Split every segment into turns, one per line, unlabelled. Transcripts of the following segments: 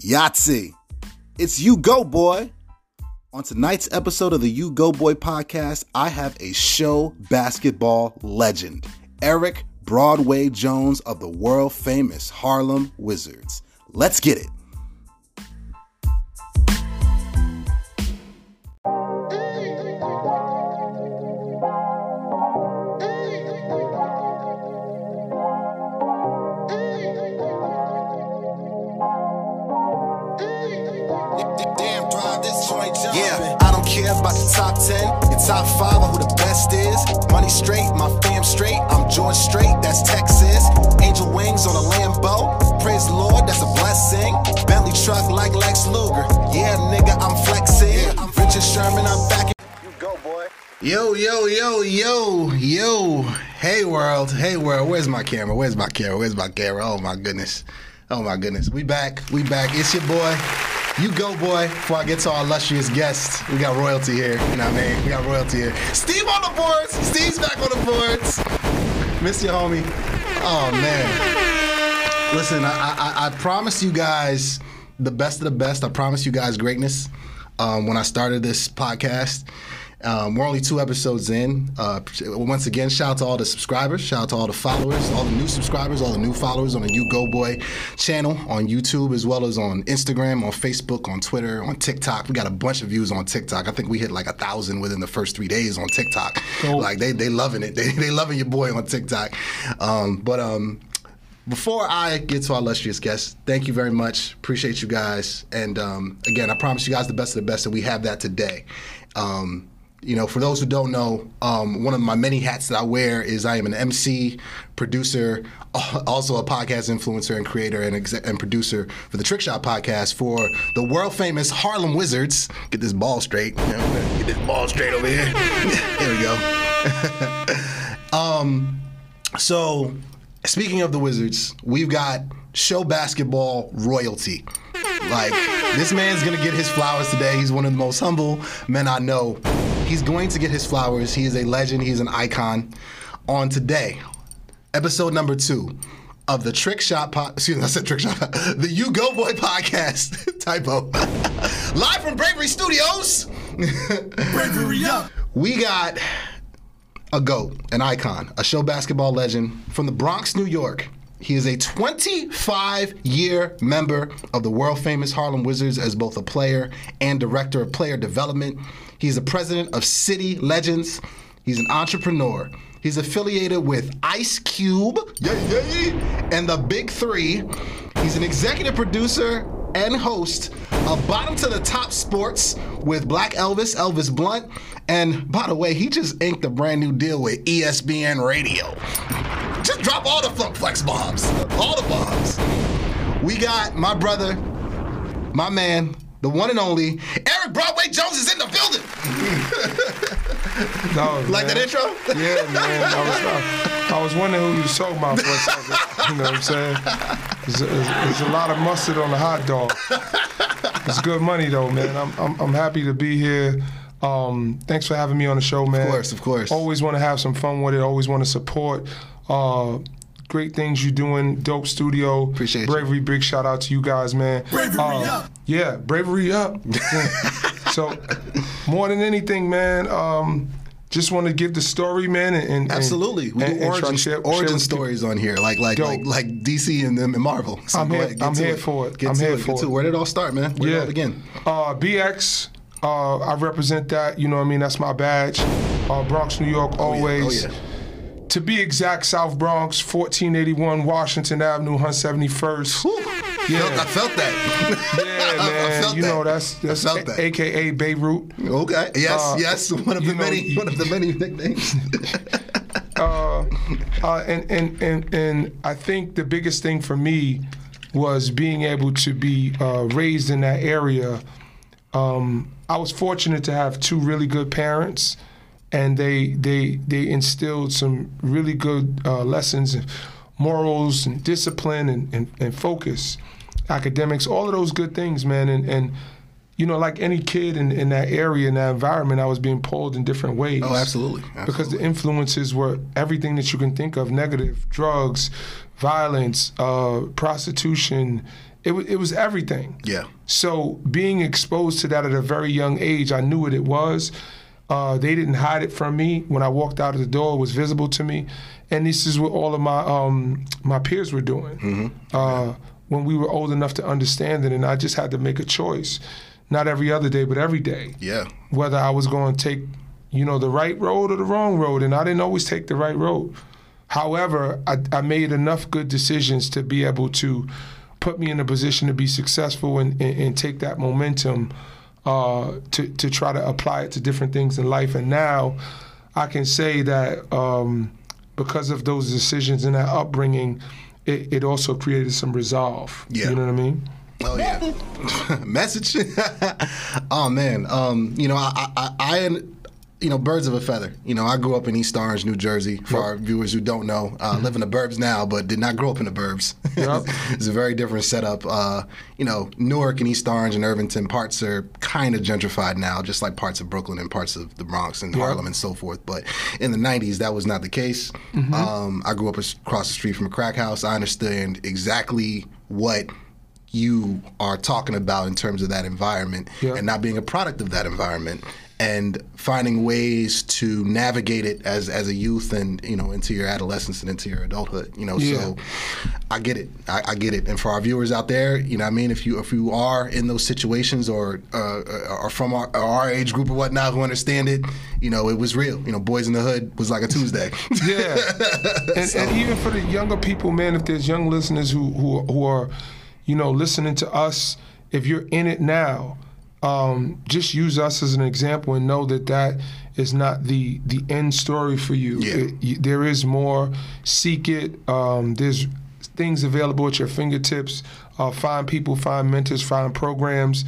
Yahtzee. It's U-Goboy. On tonight's episode of the U-Goboy podcast, I have a show basketball legend, Eric Broadway Jones of the world famous Harlem Wizards. Let's get it. Camera? Where's my camera? Where's my camera? Oh, my goodness. Oh, my goodness. We back. We back. It's your boy. You go, boy. Before I get to our illustrious guest, we got royalty here. You know what I mean? We got royalty here. Steve on the boards. Steve's back on the boards. Miss you, homie. Oh, man. Listen, I, I, I promised you guys the best of the best. I promise you guys greatness um, when I started this podcast. Um, we're only two episodes in. Uh, once again, shout out to all the subscribers, shout out to all the followers, all the new subscribers, all the new followers on the U-Goboy channel on YouTube, as well as on Instagram, on Facebook, on Twitter, on TikTok. We got a bunch of views on TikTok. I think we hit like a thousand within the first three days on TikTok. Like they they loving it. They they loving your boy on TikTok. Um, but um, before I get to our illustrious guest, thank you very much. Appreciate you guys. And um, again, I promise you guys the best of the best, and we have that today. Um, you know, for those who don't know, um, one of my many hats that I wear is I am an MC, producer, also a podcast influencer and creator and, exec- and producer for the Trick Shot podcast for the world famous Harlem Wizards. Get this ball straight. Get this ball straight over here. there we go. um, so, speaking of the Wizards, we've got show basketball royalty. Like, this man's gonna get his flowers today. He's one of the most humble men I know. He's going to get his flowers. He is a legend, he's an icon. On today, episode number two of the Trick Shot pod, excuse me, I said Trick Shot, the U-Goboy podcast, typo. Live from Bravery Studios.
Bravery up.
We got a GOAT, an icon, a show basketball legend from the Bronx, New York. He is a 25 year member of the world famous Harlem Wizards as both a player and director of player development. He's the president of City Legends. He's an entrepreneur. He's affiliated with Ice Cube yay, yay, and the Big Three. He's an executive producer and host of Bottom to the Top Sports with Black Elvis, Elvis Blunt. And by the way, he just inked a brand new deal with ESPN Radio. Just drop all the Funk Flex bombs. All the bombs. We got my brother, my man, the one and only Eric Broadway Jones is in the building.
No,
Like that intro?
Yeah, man. I was, I, I was wondering who you was talking about for a second. You know what I'm saying? There's a, there's a lot of mustard on the hot dog. It's good money though, man. I'm I'm, I'm happy to be here. Um, thanks for having me on the show, man.
Of course, of course.
Always want to have some fun with it. Always want to support. Uh, great things you're doing. Dope studio.
Appreciate you.
Bravery. Big shout out to you guys, man.
Bravery
Uh,
up.
Yeah, bravery up. so, more than anything, man, um, just want to give the story, man, and, and
Absolutely. We
and,
do origin,
share- share
origin
with
stories on here, like like like like DC and them and Marvel. So
I'm here-
ahead,
I'm here for it.
Get
I'm here
it.
for
to
it.
Where did it all start, man? Where did it all
Yeah.
begin?
Uh, BX, uh, I represent that. You know what I mean? That's my badge. Uh, Bronx, New York,
Oh, yeah.
always.
Oh, yeah.
To be exact, South Bronx, 1481 Washington Avenue, 171st. Yeah.
I felt that.
Yeah,
I
man.
felt
you
that.
know that's that's
I felt that.
AKA Beirut.
Okay. Yes.
Uh,
yes. One of the
know,
many. one of the many nicknames.
uh, uh, and, and, and, and I think the biggest thing for me was being able to be uh, raised in that area. Um, I was fortunate to have two really good parents, and they they they instilled some really good uh, lessons, morals and discipline and, and, and focus, academics, all of those good things, man. And, and you know, like any kid in, in that area, in that environment, I was being pulled in different ways.
Oh, absolutely.
Because the influences were everything that you can think of negative, drugs, violence, uh, prostitution. It, wa- it was everything.
yeah,
So being exposed to that at a very young age, I knew what it was. Uh, they didn't hide it from me. When I walked out of the door, it was visible to me, and this is what all of my um, my peers were doing uh, when we were old enough to understand it. And I just had to make a choice, not every other day, but every day,
yeah,
whether I was going to take, you know, the right road or the wrong road. And I didn't always take the right road. However, I, I made enough good decisions to be able to put me in a position to be successful and, and, and take that momentum uh, to, to try to apply it to different things in life. And now I can say that um, because of those decisions and that upbringing, it, it also created some resolve.
Yeah.
You know what I mean?
Oh yeah, message. oh man, um, you know I, I, I, you know, birds of a feather. You know, I grew up in East Orange, New Jersey. For our viewers who don't know, uh, live in the burbs now, but did not grow up in the burbs.
Yep.
it's a very different setup. Uh, you know, Newark and East Orange and Irvington parts are kind of gentrified now, just like parts of Brooklyn and parts of the Bronx and Harlem and so forth. But in the '90s, that was not the case. Um, I grew up across the street from a crack house. I understand exactly what you are talking about in terms of that environment
Yeah.
and not being a product of that environment and finding ways to navigate it as as a youth and you know into your adolescence and into your adulthood you know?
Yeah.
so I get it. I, I get it. And for our viewers out there you know I mean? If you if you are in those situations or uh, are from our, our age group or whatnot who understand it you know it was real. You know boys in the hood was like a Tuesday.
Yeah, and, and even for the younger people, man, if there's young listeners who who who are, you know, listening to us, if you're in it now, um, just use us as an example and know that that is not the the end story for you.
Yeah.
It- you- there is more. Seek it. Um, there's things available at your fingertips. Uh, find people, find mentors, find programs.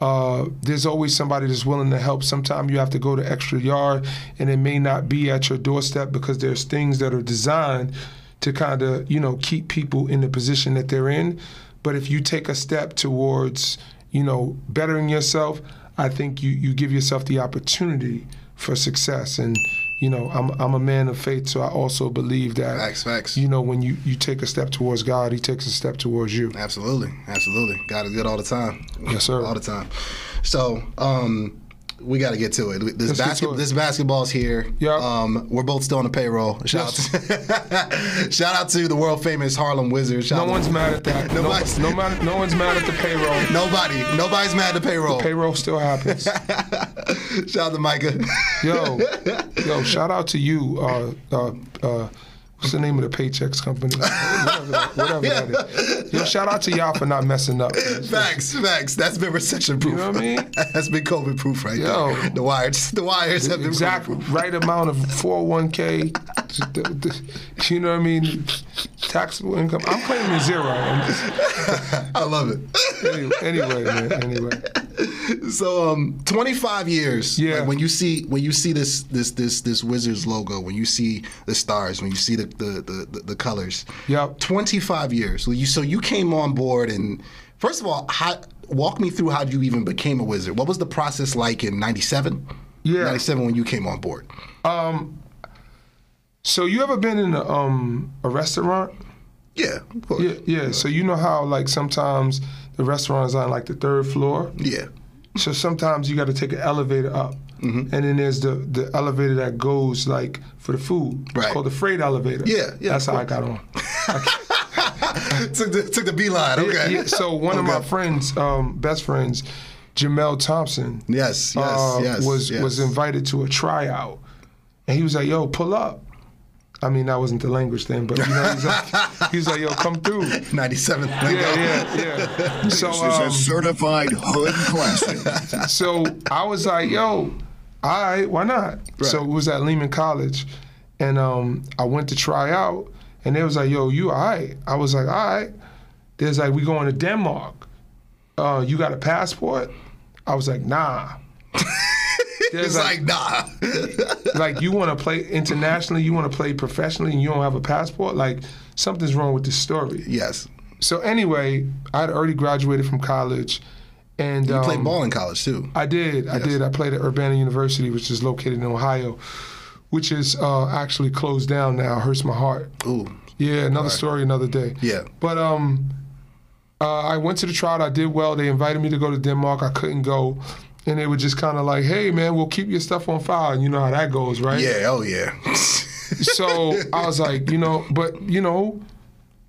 Uh, there's always somebody that's willing to help. Sometimes you have to go the extra yard, and it may not be at your doorstep because there's things that are designed to kind of you know keep people in the position that they're in. But if you take a step towards you know bettering yourself, I think you you give yourself the opportunity for success. And you know I'm I'm a man of faith, so I also believe that
Facts, facts.
you know when you you take a step towards God, He takes a step towards you.
Absolutely, absolutely. God is good all the time.
Yes, sir.
All the time. So, um, we got to get to it. This basket,
it.
this basketball's here.
Yeah.
Um, we're both still on the payroll. Shout out, to, shout out to the world famous Harlem Wizards. Shout
No
out to-
one's mad at that. No,
Nobody's-
no, man, no one's mad at the payroll.
Nobody, nobody's mad at the payroll.
Payroll still happens.
shout out to Micah.
Yo, yo, shout out to you. Uh, uh, uh, what's the name of the Paychex company? Whatever that, whatever that is. Yo, shout out to y'all for not messing up.
facts, facts. That's been recession proof.
You know what I mean?
That's been COVID proof right
Yo.
there. The wires, the wires have been
Exact right amount of 401k. the- the- You know what I mean? Taxable income. I'm claiming zero. I'm just,
I love it.
anyway, anyway, man. Anyway.
So um 25 years.
Yeah.
Like when you see when you see this this this this Wizards logo, when you see the stars, when you see the the the, the, the colors.
Yep.
25 years. So you so you came on board and first of all, how walk me through how you even became a wizard. What was the process like in 97?
Yeah.
97 when you came on board.
Um So you ever been in a um a restaurant?
Yeah, of course.
Yeah, yeah. So you know how like sometimes the restaurant is on like the third floor.
Yeah.
So sometimes you got to take an elevator up,
Mm-hmm.
and then there's the the elevator that goes like for the food.
Right.
It's called the freight elevator.
Yeah, yeah,
That's how I got on.
took the took the beeline. Okay.
Yeah, so one of my friends, um, best friends, Jamel Thompson,
Yes, yes,
uh,
yes.
was
yes.
was invited to a tryout, and he was like, "Yo, pull up." I mean, that wasn't the language then, but you know, he's like, he was like, "Yo, come through."
97.
Yeah, yeah, yeah. So,
This is
um,
a certified hood classic.
so I was like, "Yo, all right, why not?" So it was at Lehman College, and um, I went to try out, and they was like, "Yo, you all right?" I was like, "All right." There's like, "We going to Denmark? Uh, you got a passport?" I was like, "Nah."
It's like, nah.
like you want to play internationally, you want to play professionally, and you don't have a passport. Like something's wrong with this story.
yes.
So anyway, I had already graduated from college, And
You played
um,
ball in college too.
I did. I did. I played at Urbana University, which is located in Ohio, which is uh, actually closed down now. Hurts my heart.
Ooh,
Yeah, another story, another day.
yeah.
But um, uh, I went to the trial. I did well. They invited me to go to Denmark. I couldn't go, and they were just kind of like, "Hey, man, we'll keep your stuff on file." And you know how that goes, right?
Yeah, oh yeah.
So I was like, you know, but you know,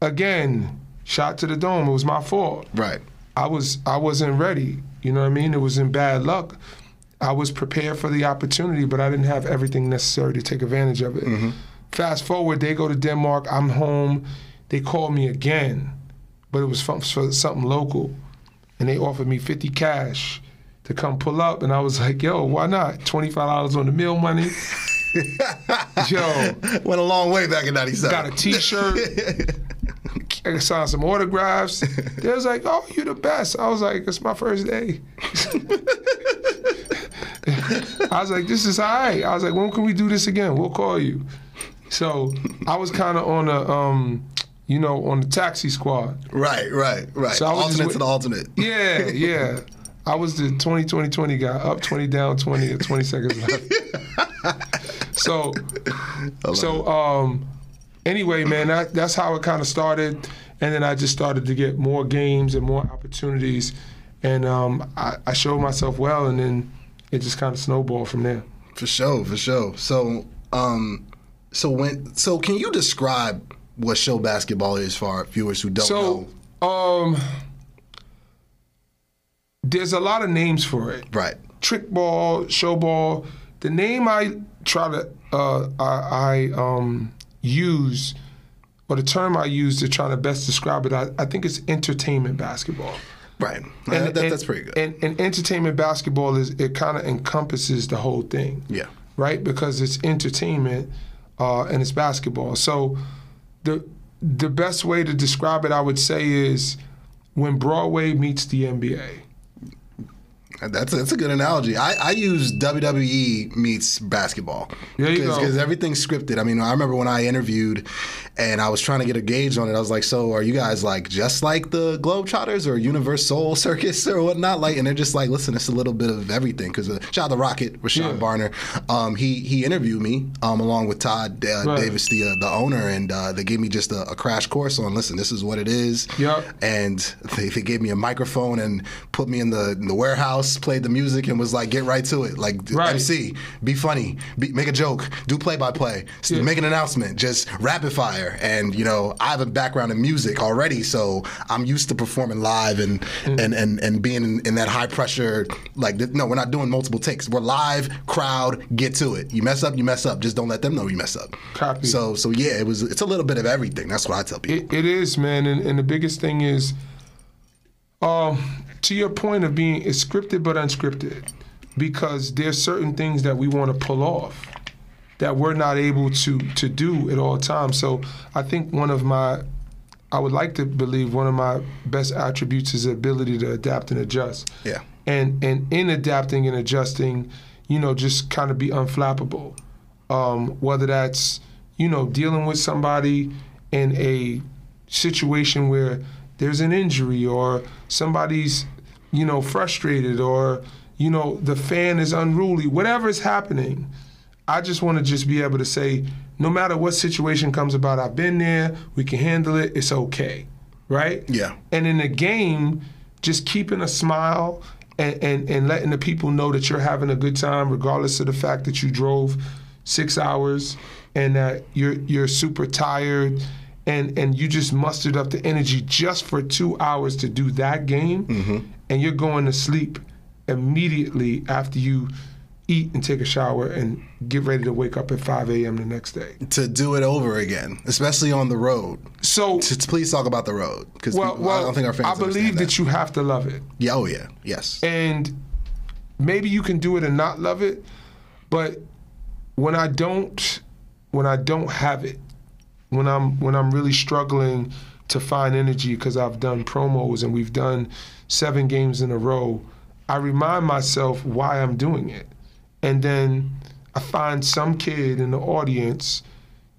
again, shot to the dome. It was my fault.
right.
I was I wasn't ready. You know what I mean? It was in bad luck. I was prepared for the opportunity, but I didn't have everything necessary to take advantage of it. Mm-hmm. Fast forward, they go to Denmark. I'm home. They call me again, but it was for, for something local, and they offered me 50 cash to come pull up, and I was like, "Yo, why not? 25 dollars on the meal money." Yo,
Went a long way back in '97.
got a T-shirt. I signed some autographs. They was like, "Oh, you're the best." I was like, "It's my first day." I was like, "This is all right." I was like, "When can we do this again? We'll call you." So I was kind of on a, um, you know, on the taxi squad.
Right, right, right.
So I was
alternate to the alternate.
Yeah, yeah. I was the 20 20 20 guy, up 20, down 20, at 20 seconds left. so, so um, anyway, man, that, that's how it kind of started. And then I just started to get more games and more opportunities. And um, I, I showed myself well, and then it just kind of snowballed from there.
For sure, for sure. So, um, so when, so can you describe what show basketball is for our viewers who don't
So,
know?
um, there's a lot of names for it.
Right.
trick ball, show ball. The name I try to uh, I, I um, use, or the term I use to try to best describe it, I, I think it's entertainment basketball.
Right. Uh, that, that's pretty good.
And, and entertainment basketball is it kind of encompasses the whole thing.
yeah.
Right, because it's entertainment uh, and it's basketball. So the the best way to describe it, I would say, is when Broadway meets the NBA.
That's a, that's a good analogy. I, I use WWE meets basketball.
There you go.
Because everything's scripted. I mean, I remember when I interviewed and I was trying to get a gauge on it. I was like, "So, are you guys like just like the Globetrotters or UniverSoul Circus or whatnot?" Like, and they're just like, "Listen, it's a little bit of everything." Because uh, shout out to Rocket, Rashawn
Yeah.
Barner. Um, he he interviewed me um, along with Todd uh,
Right.
Davis, the uh, the owner, and uh, they gave me just a, a crash course on. Listen, this is what it is.
Yep.
And they, they gave me a microphone and put me in the in the warehouse, played the music, and was like, "Get right to it. Like
Right.
MC, be funny, be, make a joke, do play by play, make an announcement, just rapid fire." And you know, I have a background in music already, so I'm used to performing live and
Mm.
and, and and being in, in that high pressure. Like, no, we're not doing multiple takes. We're live, crowd, get to it. You mess up, you mess up. Just don't let them know you mess up.
Copy.
So so yeah, it was. It's a little bit of everything. That's what I tell people.
It, it is, man, and, and the biggest thing is, um, to your point of being it's scripted but unscripted, because there's certain things that we want to pull off that we're not able to to do at all times. So I think one of my, I would like to believe one of my best attributes is the ability to adapt and adjust.
Yeah.
And and in adapting and adjusting, you know, just kind of be unflappable. Um, whether that's you know dealing with somebody in a situation where there's an injury or somebody's you know frustrated or you know the fan is unruly whatever is happening i just want to just be able to say no matter what situation comes about i've been there we can handle it it's okay right
Yeah.
and in the game just keeping a smile and, and, and letting the people know that you're having a good time regardless of the fact that you drove six hours and that you're you're super tired and and you just mustered up the energy just for two hours to do that game mm-hmm. and you're going to sleep immediately after you eat and take a shower and get ready to wake up at 5 a.m. the next day.
to do it over again, especially on the road.
So,
To, to please talk about the road because
well, well,
I don't think our fans.
I believe
understand
that you have to love it.
Yeah. Oh yeah. Yes.
and maybe you can do it and not love it but when i don't when i don't have it when i'm when i'm really struggling to find energy because i've done promos and we've done seven games in a row i remind myself why i'm doing it and then i find some kid in the audience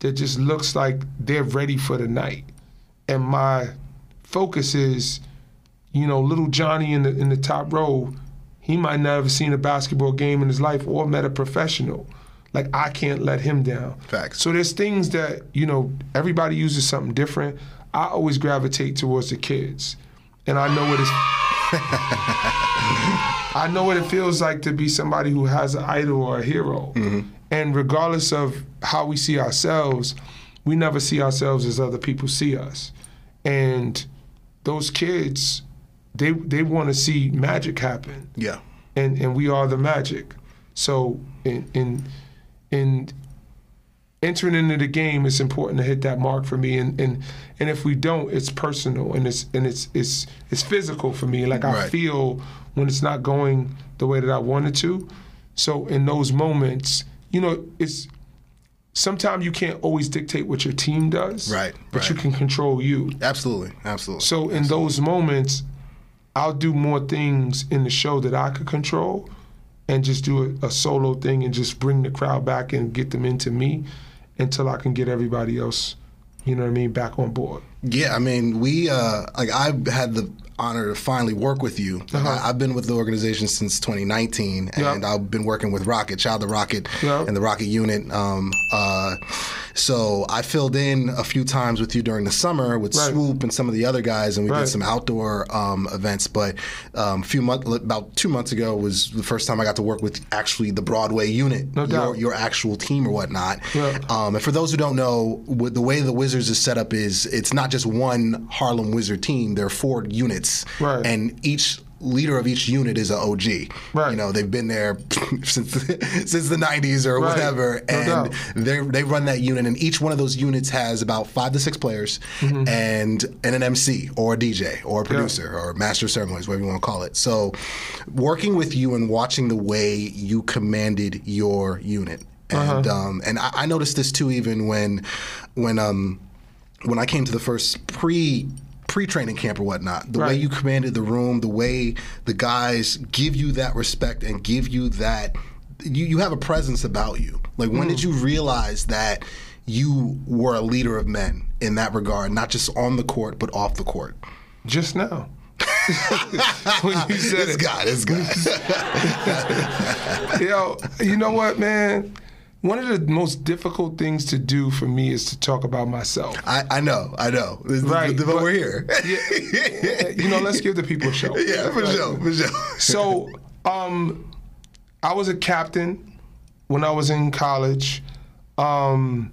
that just looks like they're ready for the night and my focus is you know, little Johnny in the in the top row, he might not have seen a basketball game in his life or met a professional. Like I can't let him down.
Facts.
So there's things that you know everybody uses something different. I always gravitate towards the kids, and I know what it's. I know what it feels like to be somebody who has an idol or a hero. Mm-hmm. And regardless of how we see ourselves, we never see ourselves as other people see us. And those kids, they they want to see magic happen
Yeah.
and and we are the magic. So in in in entering into the game, it's important to hit that mark for me. And and and if we don't, it's personal and it's and it's it's it's physical for me. Like I
Right.
feel when it's not going the way that I wanted to. So in those moments, you know, it's sometimes you can't always dictate what your team does.
Right,
But you can control you.
Absolutely. Absolutely.
So in those moments, I'll do more things in the show that I could control, and just do a, a solo thing and just bring the crowd back and get them into me, until I can get everybody else, you know what I mean, back on board.
Yeah, I mean, we uh, like I've had the honor to finally work with you.
Uh-huh.
I, I've been with the organization since 2019, and
Yeah.
I've been working with Rocket, Child the Rocket,
Yeah.
and the Rocket Unit. Um, uh, so I filled in a few times with you during the summer with
Right.
Swoop and some of the other guys, and we
Right.
did some outdoor um, events. But um, a few months, about two months ago, was the first time I got to work with actually the Broadway unit,
No
your, your actual team or whatnot.
Yeah.
Um, and for those who don't know, the way the Wizards is set up is it's not just one Harlem Wizard team. There are four units,
Right.
and each leader of each unit is an OG.
Right.
You know, they've been there since since the '90s or
Right.
whatever,
No
and they they run that unit. And each one of those units has about five to six players,
Mm-hmm.
and and an MC or a DJ or a producer or master of ceremonies, whatever you want to call it. So, working with you and watching the way you commanded your unit, and
Uh-huh.
um, and I, I noticed this too, even when when um when I came to the first pre pre training camp or whatnot, the way you commanded the room, the way the guys give you that respect and give you that you, you have a presence about you. Like when
Mm.
did you realize that you were a leader of men in that regard, not just on the court but off the court?
Just now. when you said
This
it.
guy, this guy.
Yo, you know what, man? One of the most difficult things to do for me is to talk about myself.
I, I know, I know. This-
Right,
but, we're here.
Yeah, you know, let's give the people a show.
yeah, for
Right.
sure, for sure.
So, um, I was a captain when I was in college. Um,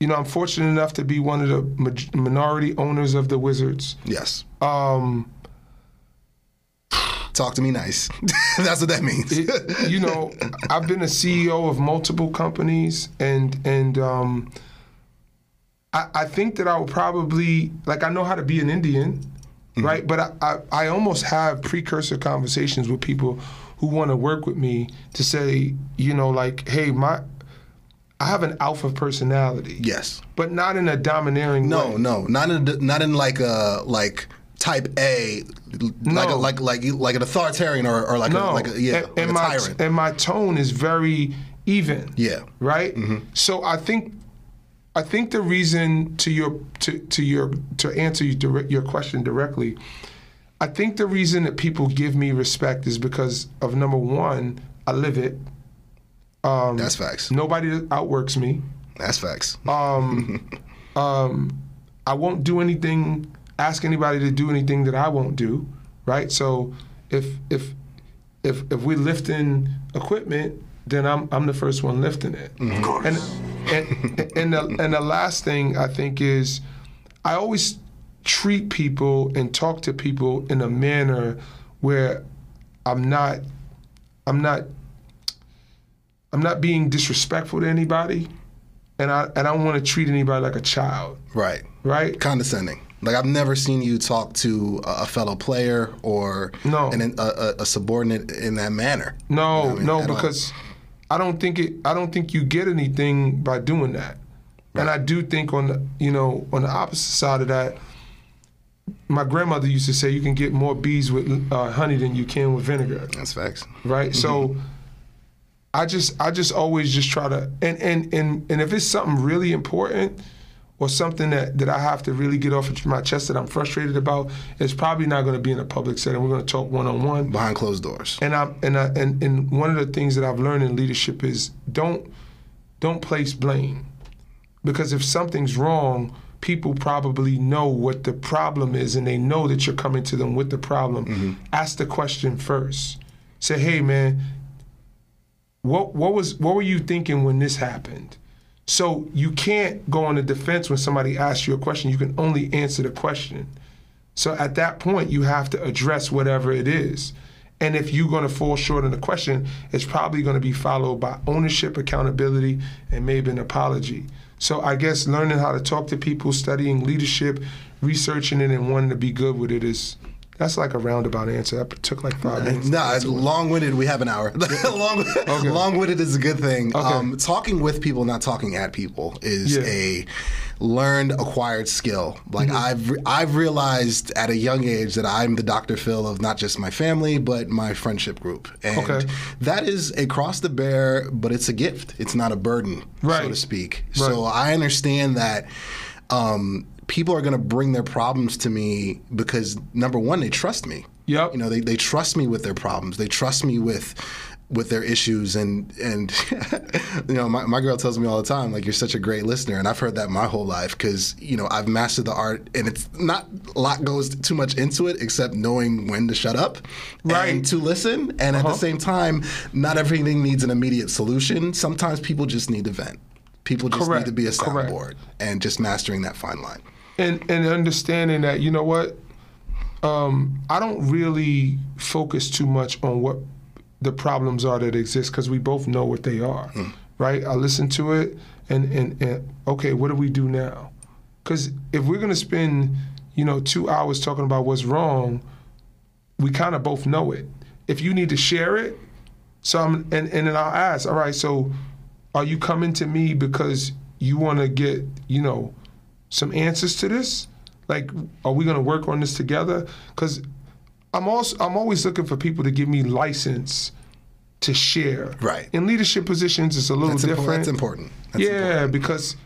you know, I'm fortunate enough to be one of the minority owners of the Wizards.
yes.
Um,
Talk to me nice. That's what that means.
it- you know, I've been a CEO of multiple companies, and and um, I, I think that I will probably like I know how to be an Indian, right? But I, I I almost have precursor conversations with people who want to work with me to say, you know, like, hey, my I have an alpha personality,
yes.
but not in a domineering
No,
way.
no, not in not in like a like type A, like a, like like like an authoritarian or, or like
No,
a, like a, yeah,
and,
like
and my
tyrant.
and my tone is very even.
Yeah.
Right. So I think, I think the reason to your to to your to answer your, direct, your question directly, I think the reason that people give me respect is because of number one, I live it. Um,
That's facts.
Nobody outworks me.
That's facts.
Um, um, I won't do anything, ask anybody to do anything that I won't do, right? So if if if if we're lifting equipment, then I'm I'm the first one lifting it. Mm-hmm. And and and the, and the last thing I think is I always treat people and talk to people in a manner where I'm not I'm not I'm not being disrespectful to anybody, and I and I don't want to treat anybody like a child,
right.
right?
Condescending. Like I've never seen you talk to a fellow player or
No.
an, a, a, subordinate in that manner.
No,
You know I mean?
no,
At all.
because I don't think it. I don't think you get anything by doing that. And I do think on the you know on the opposite side of that, my grandmother used to say you can get more bees with uh, honey than you can with vinegar.
that's facts.
right? So I just I just always just try to and and and and if it's something really important or something that, that I have to really get off of my chest that I'm frustrated about, it's probably not going to be in a public setting. We're going to talk one on one.
Behind closed doors.
And I'm and I and, and one of the things that I've learned in leadership is don't don't place blame. Because if something's wrong, people probably know what the problem is and they know that you're coming to them with the problem. Mm-hmm. Ask the question first. Say, hey man, what what was what were you thinking when this happened? So you can't go on the defense when somebody asks you a question. You can only answer the question. So at that point, you have to address whatever it is. And if you're going to fall short on the question, it's probably going to be followed by ownership, accountability, and maybe an apology. So I guess learning how to talk to people, studying leadership, researching it, and wanting to be good with it is that's like a roundabout answer. That took like five minutes.
No, it's long-winded. We have an hour. Long, Long-winded is a good thing.
Okay.
Um, talking with people, not talking at people, is
Yeah.
a learned, acquired skill. Like
Mm-hmm.
I've I've realized at a young age that I'm the Dr. Phil of not just my family but my friendship group, and
Okay.
that is a cross to bear, but it's a gift. It's not a burden, so to speak.
Right.
So I understand that. Um, People are going to bring their problems to me because number one, they trust me.
Yep.
You know, they, they trust me with their problems. They trust me with with their issues and and you know my, my girl tells me all the time like you're such a great listener and I've heard that my whole life because you know I've mastered the art and it's not a lot goes too much into it except knowing when to shut up
Right.
and to listen and at
Uh-huh.
the same time not everything needs an immediate solution sometimes people just need to vent people just
Correct.
need to be a soundboard and just mastering that fine line
and and understanding that you know what um, I don't really focus too much on what the problems are that exist because we both know what they are, right? I listen to it and, and and okay, what do we do now? Because if we're gonna spend you know two hours talking about what's wrong, we kind of both know it. If you need to share it, so I'm and and then I'll ask, all right, so are you coming to me because you want to get you know some answers to this? Like, are we going to work on this together? Because I'm also I'm always looking for people to give me license to share.
Right.
In leadership positions, it's a little
that's, impo-
different.
that's important that's
yeah,
important.
because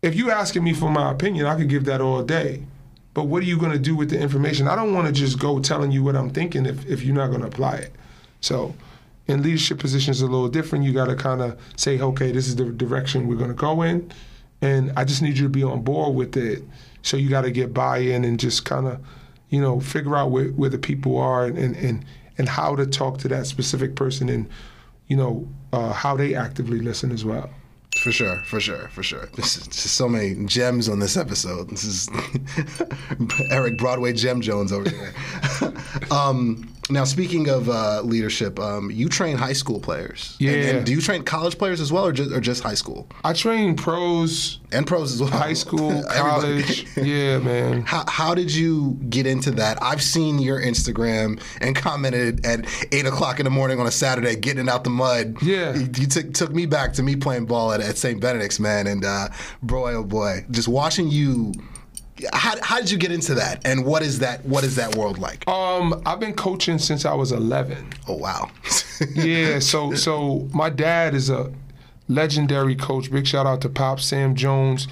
if you're asking me for my opinion, I could give that all day. But what are you going to do with the information? I don't want to just go telling you what I'm thinking if, if you're not going to apply it. So, in leadership positions, a little different. You got to kind of say, okay, this is the direction we're going to go in, and I just need you to be on board with it. So you got to get buy-in and just kind of, you know, figure out where, where the people are and, and and how to talk to that specific person and, you know, uh, how they actively listen as well.
For sure, for sure, for sure. This is just so many gems on this episode. This is Eric Broadway Gem Jones over here. um, now, speaking of uh, leadership, um, you train high school players. And- And, do you train college players as well, or just, or just high school
I train pros,
and pros as well?
high school, college. yeah, man.
How, how did you get into that? I've seen your Instagram and commented at eight o'clock in the morning on a Saturday, getting out the mud.
Yeah.
you, you took took me back to me playing ball at, at St. Benedict's, man, and uh, boy, oh boy, just watching you. How, how did you get into that, and what is that? What is that world like?
Um, I've been coaching since I was 11.
Oh wow.
Yeah, so so my dad is a legendary coach. Big shout out to Pop Sam Jones.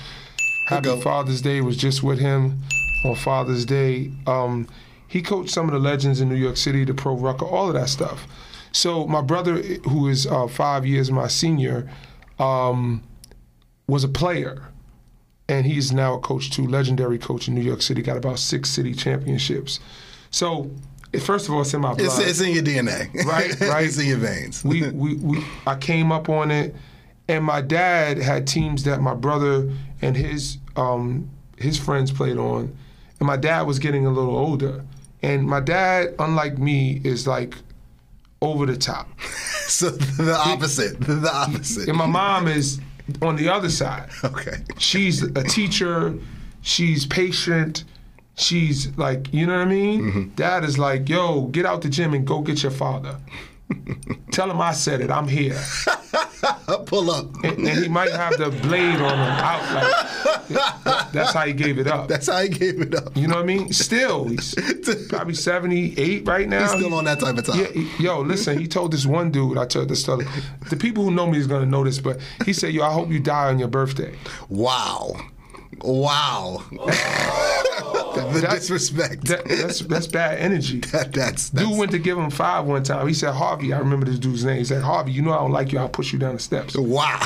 Happy. Father's Day was just with him on Father's Day. Um, he coached some of the legends in New York City, the Pro Rucker, all of that stuff. So my brother, who is uh, five years my senior, um, was a player, and he's now a coach too, legendary coach in New York City. Got about six city championships. So first of all, it's in my blood.
it's, it's in your DNA,
Right, right.
it's in your veins.
we, we, we I came up on it, and my dad had teams that my brother and his um, his friends played on, and my dad was getting a little older, and my dad, unlike me, is like over the top,
so the opposite, the opposite.
and my mom is on the other side.
okay.
She's a teacher, she's patient. She's like, you know what I mean?
Mm-hmm.
Dad is like, yo, get out the gym and go get your father. Tell him I said it. I'm here.
Pull up.
and, and he might have the blade on him out. Like that's how he gave it up.
That's how he gave it up.
You know what I mean? Still, he's probably seventy eight right now.
He's still on that type of time.
Yeah, he- yo, listen. He told this one dude. I told this story. The people who know me is gonna know this, but he said, "Yo, I hope you die on your birthday."
Wow. Wow. Oh. the
That-
disrespect.
That, that's that's bad energy.
That- that's, that's
Dude went to give him five one time. He said, Harvey, I remember this dude's name. He said, Harvey, you know I don't like you. I'll push you down the steps.
wow.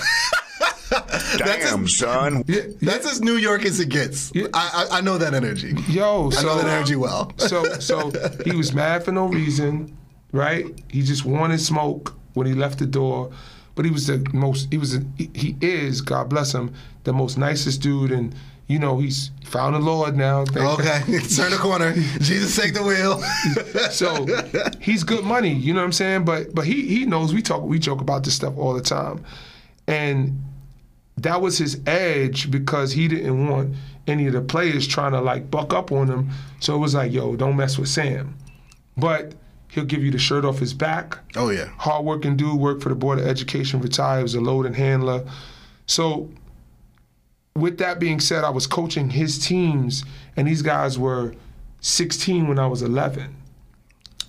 Damn, son.
Yeah,
That's as New York as it gets.
Yeah.
I, I I know that energy.
Yo,
I know that energy well.
so so he was mad for no reason, right? He just wanted smoke when he left the door. But he was the most. He was. A, he, he is. God bless him. The most nicest dude, and you know he's found the Lord now.
Okay, turn the corner. Jesus, take the wheel.
so he's good money, you know what I'm saying? But but he he knows we talk we joke about this stuff all the time. And that was his edge because he didn't want any of the players trying to like buck up on him. So it was like, yo, don't mess with Sam. But he'll give you the shirt off his back.
oh yeah.
Hardworking dude, worked for the Board of Education, retired, was a loading handler. So with that being said, I was coaching his teams, and these guys were 16 when I was 11.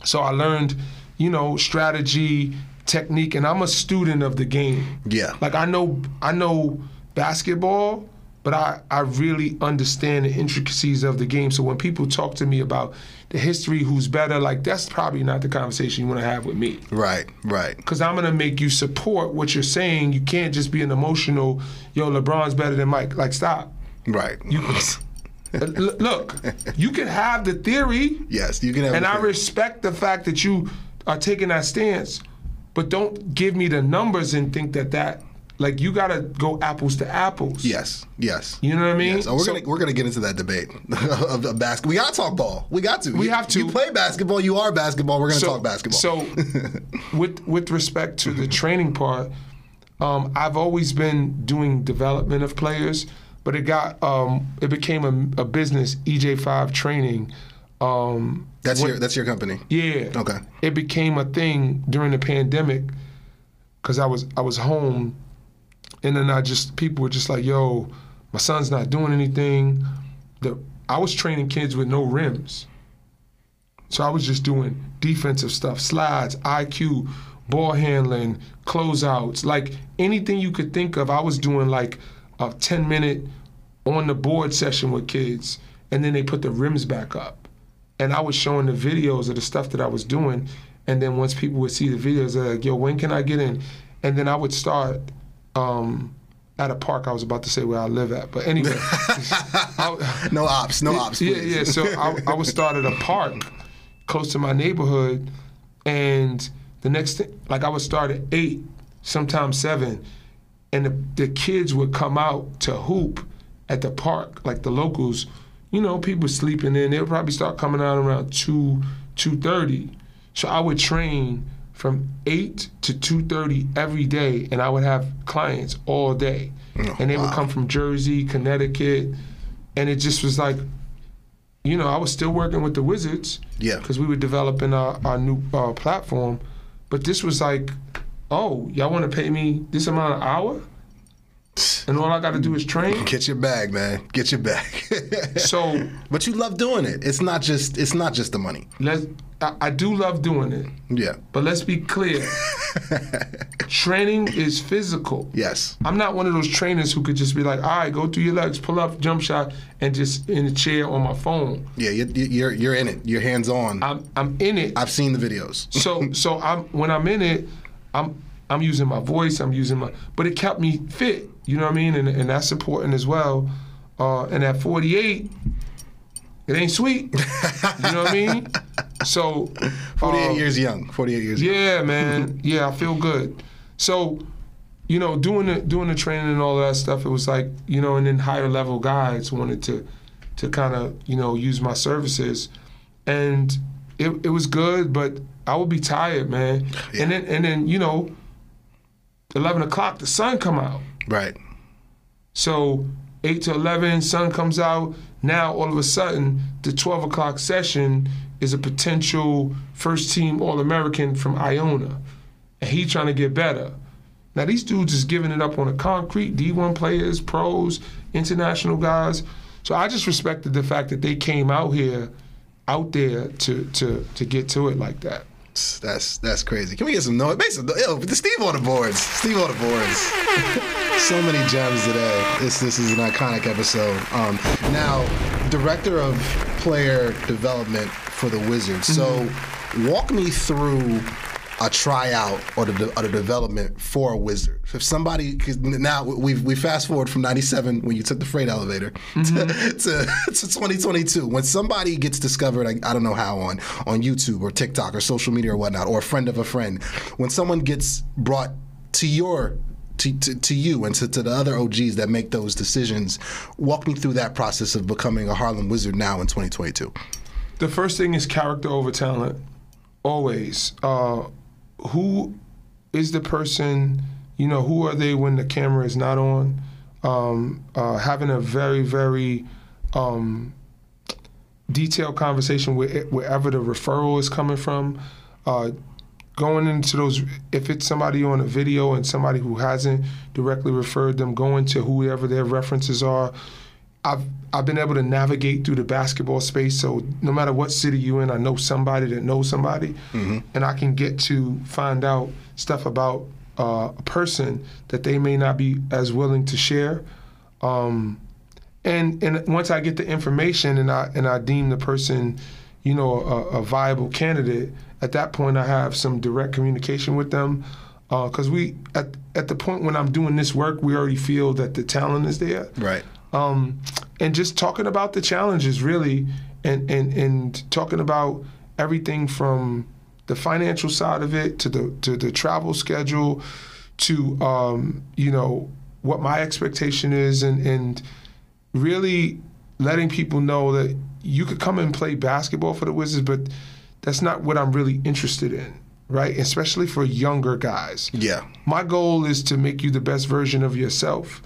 So I learned, you know, strategy, technique, and I'm a student of the game.
Yeah.
Like I know, I know basketball, but I, I really understand the intricacies of the game. So when people talk to me about the history, who's better, like that's probably not the conversation you want to have with me
Right, right.
because I'm gonna make you support what you're saying. You can't just be an emotional, yo, LeBron's better than Mike. Like, stop.
Right.
You look. You can have the theory,
yes, you can have.
and I respect the fact that you are taking that stance, but don't give me the numbers and think that that like you gotta go apples to apples.
Yes, yes.
You know what I mean?
Yes. Oh, we're
So-
gonna we're gonna get into that debate of, of basketball. We gotta talk ball. We got to.
We
You-
have to.
You play basketball. You are basketball. We're gonna talk basketball.
So, with with respect to the training part, um, I've always been doing development of players, but it got um, it became a, a business. EJ5 training. Um,
that's
when-
your that's your company.
yeah.
Okay.
It became a thing during the pandemic because I was I was home, and then I just people were just like, "Yo, my son's not doing anything." The I was training kids with no rims, so I was just doing defensive stuff, slides, IQ, ball handling, closeouts, like anything you could think of. I was doing like a ten minute on the board session with kids, and then they put the rims back up and I was showing the videos of the stuff that I was doing. And then once people would see the videos, they're like, "Yo, when can I get in?" And then I would start um, at a park. I was about to say where I live at, but anyway, I,
No ops. No ops.
yeah,
Please.
yeah. So I, I would start at a park close to my neighborhood, and the next thing, like I would start at eight, sometimes seven, and the, the kids would come out to hoop at the park, like the locals. You know, people sleeping in. They would probably start coming out around two, two thirty. So I would train from eight to two thirty every day, and I would have clients all day, and they would come from Jersey, Connecticut, and it just was like, you know, I was still working with the Wizards,
Yeah.
because we were developing our, our new uh, platform, but this was like, oh, y'all want to pay me this amount of hour, and all I got to do is train.
Get your bag, man. Get your bag.
So
but you love doing it. It's not just it's not just the money.
let's. I, I do love doing it,
Yeah.
but let's be clear. Training is physical.
Yes.
I'm not one of those trainers who could just be like, all right, go through your legs, pull up, jump shot, and just in a chair on my phone.
Yeah. You, you- you're you're in it. You're hands on.
I'm I'm in it.
I've seen the videos.
so so I'm when I'm in it, I'm I'm using my voice, I'm using my but it kept me fit, you know what I mean? And and that's important as well. Uh, and at 48, it ain't sweet. you know what I mean? So
48
uh,
years young. 48 years young.
yeah, man. Yeah, I feel good. So, you know, doing the doing the training and all that stuff, it was like, you know, and then higher level guys wanted to to kind of, you know, use my services. And it, it was good, but I would be tired, man. And then and then, you know, eleven o'clock, the sun come out.
Right.
So eight to eleven, sun comes out. Now all of a sudden, the twelve o'clock session is a potential first team All American from Iona, and he trying to get better. Now these dudes is giving it up on the concrete. D1 players, pros, international guys. So I just respected the fact that they came out here, out there to to to get to it like that.
That's that's crazy. Can we get some noise? Make some yo, Steve on the boards. Steve on the boards. so many gems today. This this is an iconic episode. Um, now, director of player development for the Wizards. So, walk me through a tryout or the, or the development for a wizard. If somebody, cause now we we fast forward from '97 when you took the freight elevator to, to, to 2022, when somebody gets discovered, I, I don't know how on on YouTube or TikTok or social media or whatnot, or a friend of a friend, when someone gets brought to your to, to, to you and to, to the other OGs that make those decisions, walk me through that process of becoming a Harlem Wizard now in 2022.
The first thing is character over talent, always. Uh, who is the person? You know, who are they when the camera is not on? Um, uh, having a very, very um, detailed conversation with wherever the referral is coming from. Uh, going into those, if it's somebody on a video and somebody who hasn't directly referred them, going to whoever their references are. I've I've been able to navigate through the basketball space. So no matter what city you're in, I know somebody that knows somebody, and I can get to find out stuff about uh, a person that they may not be as willing to share. Um, and and once I get the information and I and I deem the person, you know, a, a viable candidate, at that point I have some direct communication with them. Because we at at the point when I'm doing this work, we already feel that the talent is there
Right.
Um, and just talking about the challenges really and, and, and talking about everything from the financial side of it to the to the travel schedule to um, you know what my expectation is and and really letting people know that you could come and play basketball for the Wizards, but that's not what I'm really interested in, right? Especially for younger guys.
Yeah.
My goal is to make you the best version of yourself,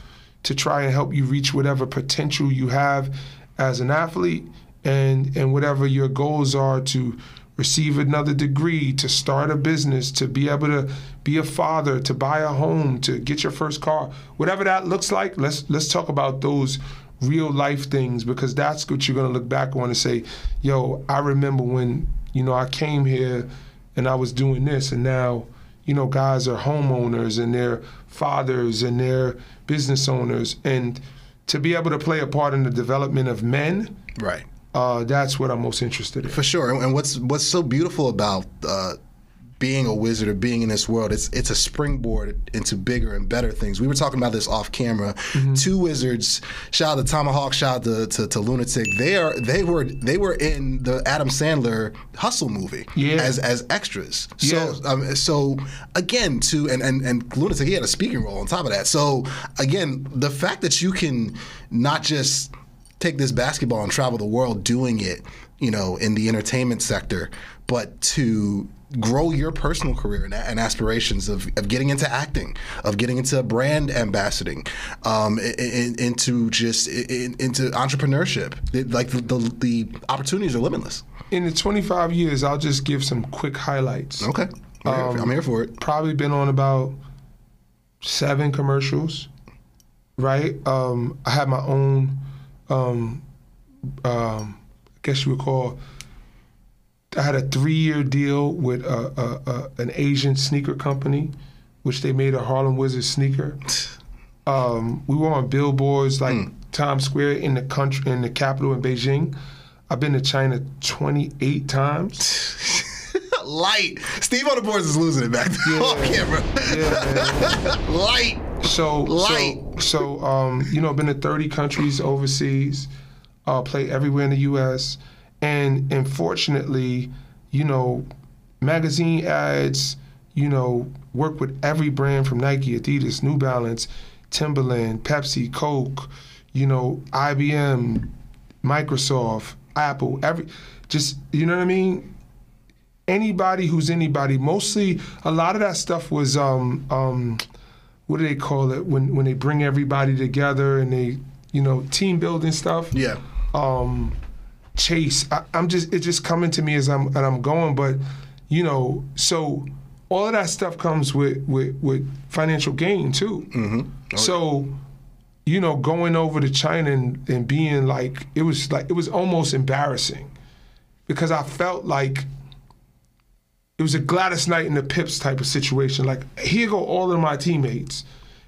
to try and help you reach whatever potential you have as an athlete and and whatever your goals are to receive another degree, to start a business, to be able to be a father, to buy a home, to get your first car. Whatever that looks like, let's let's talk about those real life things because that's what you're going to look back on and say, "Yo, I remember when, you know, I came here and I was doing this and now you know, guys are homeowners and they're fathers and they're business owners. And to be able to play a part in the development of men,
Right.
uh, that's what I'm most interested in.
For sure. And- what's what's so beautiful about uh, being a wizard or being in this world, it's it's a springboard into bigger and better things. We were talking about this off camera.
Mm-hmm.
Two wizards, shout out to Tomahawk, shout out to, to, to Lunatic. They are they were they were in the Adam Sandler Hustle movie
Yeah.
as as extras.
Yeah.
So um, so again to and, and and Lunatic he had a speaking role on top of that. So again, the fact that you can not just take this basketball and travel the world doing it, you know, in the entertainment sector, but to grow your personal career and, and aspirations of, of getting into acting, of getting into brand ambassading, um, in, in- into just in, into entrepreneurship. It- like the, the, the opportunities are limitless.
In the 25 years, I'll just give some quick highlights.
Okay, I'm, here, I'm here for it.
Probably been on about seven commercials, right? Um, I had my own, um, um, I guess you would call. I had a three-year deal with a, a, a, an Asian sneaker company, which they made a Harlem Wizards sneaker. Um, we were on billboards like Times Square in the country, in the capital in Beijing. I've been to China 28 times.
Light. Steve on the boards is losing it back there off camera. Light.
So,
Light.
so, so, um, you know, been to 30 countries overseas, uh, play everywhere in the U.S. And unfortunately, you know, magazine ads, you know, work with every brand from Nike, Adidas, New Balance, Timberland, Pepsi, Coke, you know, IBM, Microsoft, Apple, every, just, you know what I mean? Anybody who's anybody, mostly a lot of that stuff was, um, um, what do they call it when when they bring everybody together and they you know team building stuff
Yeah.
um chase I, i'm just it's just coming to me as i'm and i'm going but you know so all of that stuff comes with with with financial gain too mm-hmm. so you know going over to china and, and being like it was like it was almost embarrassing because i felt like it was a Gladys Knight and the Pips type of situation. Like, here go all of my teammates,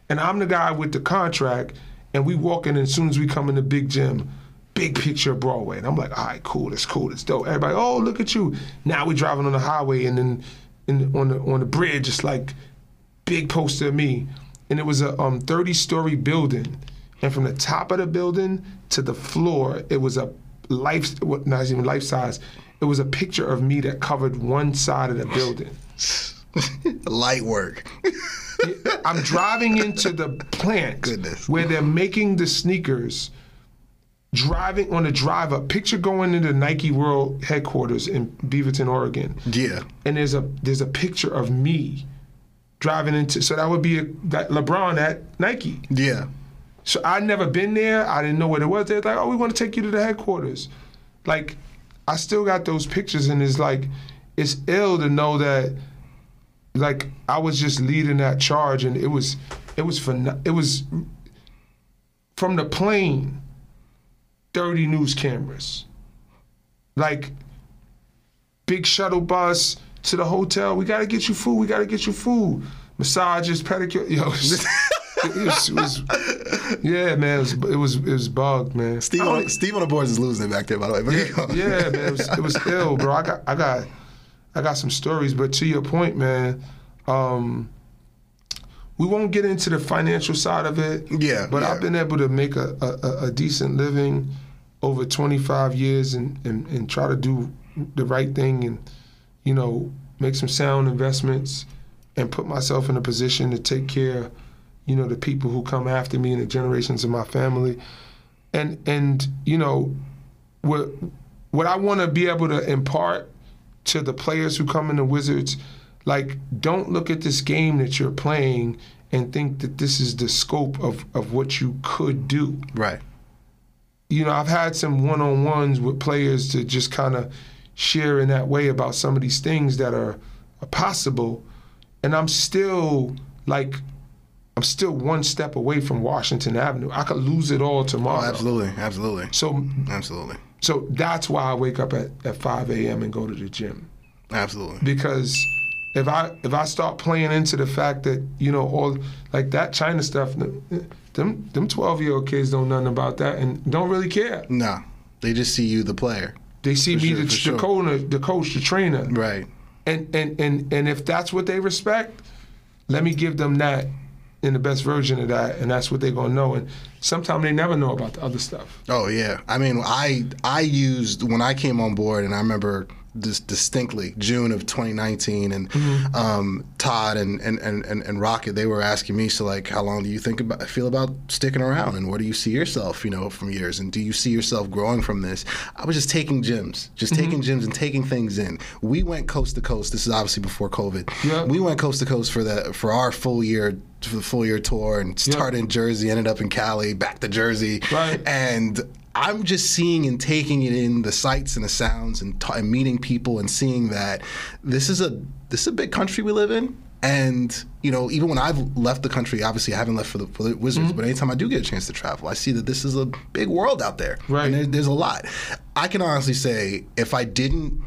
and I'm the guy with the contract, and we walk in, and as soon as we come in the big gym, big picture of Broadway, and I'm like, all right, cool, that's cool, that's dope. Everybody, oh, look at you. Now we're driving on the highway, and then in the, on the on the bridge, it's like big poster of me, and it was a um 30 story building, and from the top of the building to the floor, it was a life, what not even life size. It was a picture of me that covered one side of the building.
Light work.
I'm driving into the plant
Goodness.
where they're making the sneakers. Driving on the drive up, picture going into Nike World headquarters in Beaverton, Oregon,
yeah.
and there's a there's a picture of me driving into. So that would be a, that LeBron at Nike.
Yeah.
So I'd never been there. I didn't know what it was. They're like, oh, we want to take you to the headquarters. Like, I still got those pictures, and it's like, it's ill to know that, like, I was just leading that charge, and it was, it was phen- it was from the plane, thirty news cameras, like, big shuttle bus to the hotel. We gotta get you food. We gotta get you food. Massages, pedicure. Yo, it was, it was, yeah, man. It was, it was, it was bugged, man.
Steve on, Steve on the boards is losing it back there, by the way. But
Oh, yeah, man. It was, it was ill, bro. I got, I got, I got some stories. But to your point, man, um, we won't get into the financial side of it.
Yeah,
But
yeah.
I've been able to make a, a, a- decent living over 25 years and, and, and try to do the right thing and, you know, make some sound investments and put myself in a position to take care, you know, the people who come after me and the generations of my family. And and you know, what what I want to be able to impart to the players who come in the Wizards, like don't look at this game that you're playing and think that this is the scope of, of what you could do
right.
you know, I've had some one on ones with players to just kind of share in that way about some of these things that are, are possible. And I'm still like, I'm still one step away from Washington Avenue. I could lose it all
Oh,
tomorrow.
absolutely. Absolutely.
So,
Absolutely.
so that's why I wake up at, at 5 a.m. and go to the gym
Absolutely.
because if I if I start playing into the fact that you know all like that China stuff, them them 12 year old kids don't know nothing about that and don't really care.
No. They just see you, the player.
They see
For
me,
sure,
the, the,
sure.
coach, the coach, the trainer,
Right.
and, and and and if that's what they respect, let me give them that in the best version of that, and that's what they're gonna know. And sometimes they never know about the other stuff.
Oh yeah. I mean, I I used when I came on board, and I remember this distinctly June of 2019, and um, Todd and, and, and, and, Rocket they were asking me, so like, how long do you think about feel about sticking around, and where do you see yourself, you know, from years, and do you see yourself growing from this? I was just taking gyms, just taking gyms and taking things in. We went coast to coast. This is obviously before COVID.
Yeah.
We went coast to coast for the for our full year for the full year tour, and started in Jersey, ended up in Cali, back to Jersey,
Right.
and I'm just seeing and taking it in the sights and the sounds and, t- and meeting people and seeing that this is a this is a big country we live in. And you know, even when I've left the country, obviously I haven't left for the, for the Wizards, mm-hmm. but anytime I do get a chance to travel, I see that this is a big world out there.
Right.
And there, there's a lot. I can honestly say, if I didn't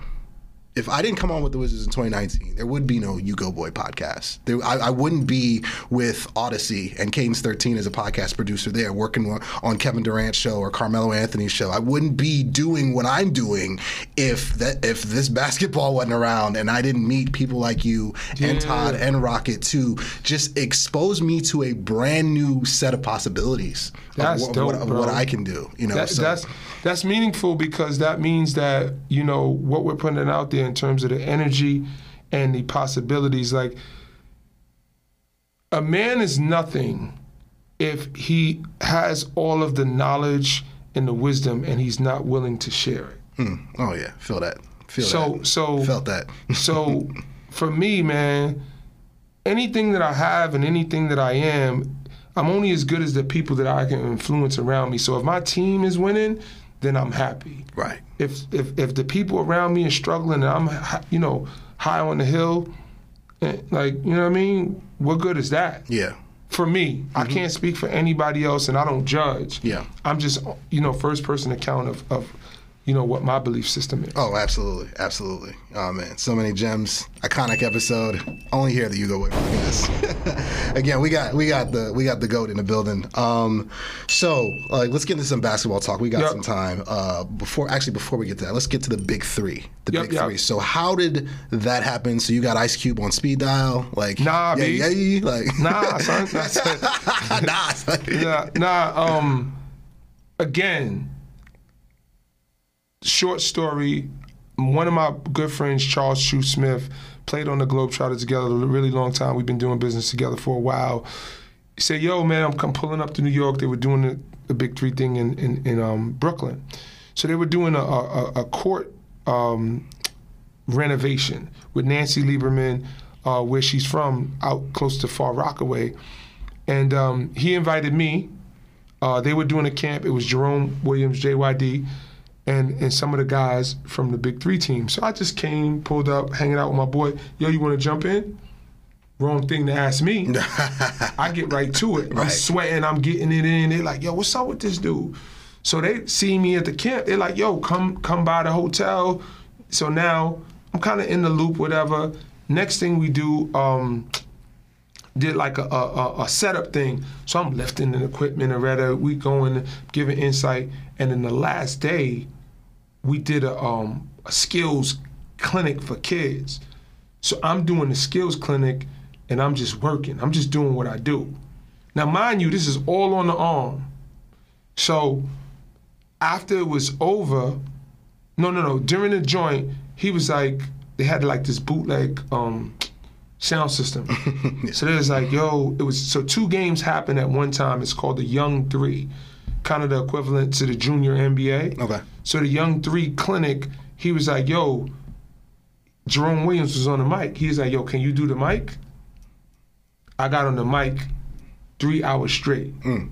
if I didn't come on with the Wizards in 2019, there would be no U-Goboy podcast. There, I, I wouldn't be with Odyssey and Cadence 13 as a podcast producer there, working on- Kevin Durant's show or Carmelo Anthony's show. I wouldn't be doing what I'm doing if that if this basketball wasn't around and I didn't meet people like you and Todd and Rocket to just expose me to a brand new set of possibilities
That's
of, what-
dope,
what, of what I can do. You know,
That,
so-
that's that's meaningful because that means that you know what we're putting out there in terms of the energy and the possibilities. Like a man is nothing if he has all of the knowledge and the wisdom and he's not willing to share it.
Mm, oh yeah, feel that. Feel
So
that.
so
felt that.
so for me, man, anything that I have and anything that I am, I'm only as good as the people that I can influence around me. So if my team is winning, then I'm happy.
right.
If if if the people around me are struggling and I'm you know high on the hill, eh, like you know what I mean, what good is that?
Yeah.
For me, I can't speak for anybody else, and I don't judge.
Yeah.
I'm just you know first person account of of you know what my belief system is.
Oh, absolutely, absolutely. Oh man, so many gems. Iconic episode. Only here that you go with this. Again, we got we got the we got the goat in the building. Um, so like, let's get into some basketball talk. We got
Yep.
some time. Uh, before actually before we get to that, let's get to the big three. The
Yep,
big
yep.
three. So how did that happen? So you got Ice Cube on speed dial, like
Nah,
yeah, like
Nah, son. Nah, son.
nah, son.
nah, nah. Um, again, short story. One of my good friends, Charles Choo Smith, played on the Globetrotters together a really long time. We've been doing business together for a while. He said, "Yo, man, I'm, I'm pulling up to New York. They were doing the, the Big Three thing in in, in um, Brooklyn, so they were doing a a, a court um, renovation with Nancy Lieberman, uh, where she's from, out close to Far Rockaway, and um, he invited me. Uh, they were doing a camp. It was Jerome Williams, JYD, and and some of the guys from the Big Three team. So I just came, pulled up, hanging out with my boy. Yo, you want to jump in? Wrong thing to ask me. I get right to it. I'm sweating. I'm getting it in. They're like, yo, what's up with this dude? So they see me at the camp. They're like, yo, come come by the hotel. So now I'm kind of in the loop, whatever. Next thing we do, um, did like a, a, a- setup thing. So I'm lifting the equipment and we going giving insight. And then the last day, we did a, um, a skills clinic for kids. So I'm doing the skills clinic and I'm just working. I'm just doing what I do. Now, mind you, this is all on the arm. So after it was over, no, no, no, during the joint, he was like, they had like this bootleg um, sound system. So there's like, yo, it was so two games happened at one time. It's called the Young Three, kind of the equivalent to the Junior NBA.
Okay.
So the Young Three clinic, he was like, yo, Jerome Williams was on the mic. He was like, yo, can you do the mic? I got on the mic three hours straight. Hmm.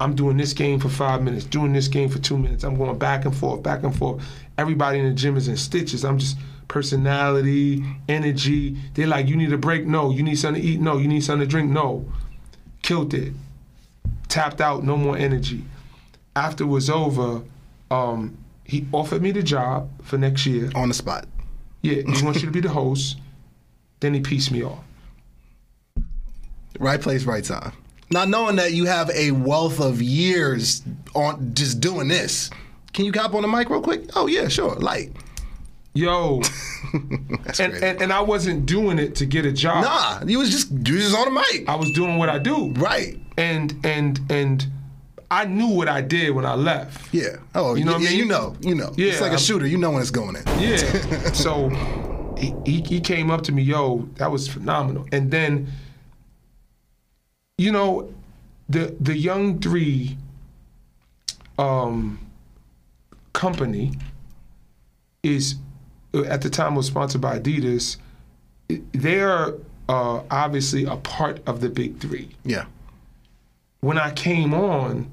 I'm doing this game for five minutes, doing this game for two minutes. I'm going back and forth, back and forth. Everybody in the gym is in stitches. I'm just personality, energy. They're like, you need a break? No. You need something to eat? No. You need something to drink? No. Killed it. Tapped out, no more energy. After it was over, um, he offered me the job for next year.
on the spot.
Yeah, he wants you to be the host. Then he pieced me off.
Right place, right time. Not knowing that you have a wealth of years on just doing this. Can you hop on the mic real quick? Oh yeah, sure. Light.
Yo, and, and and I wasn't doing it to get a job.
nah, you was just you was just on the mic.
I was doing what I do.
Right.
And and and I knew what I did when I left.
Yeah. Oh,
You know
yeah,
I
yeah, you know. You know.
Yeah,
it's like a shooter. You know when it's going in.
Yeah. so he, he he came up to me, yo, that was phenomenal. And then, you know, the the young three um company is at the time was sponsored by Adidas. They are uh, obviously a part of the big three
Yeah.
when I came on,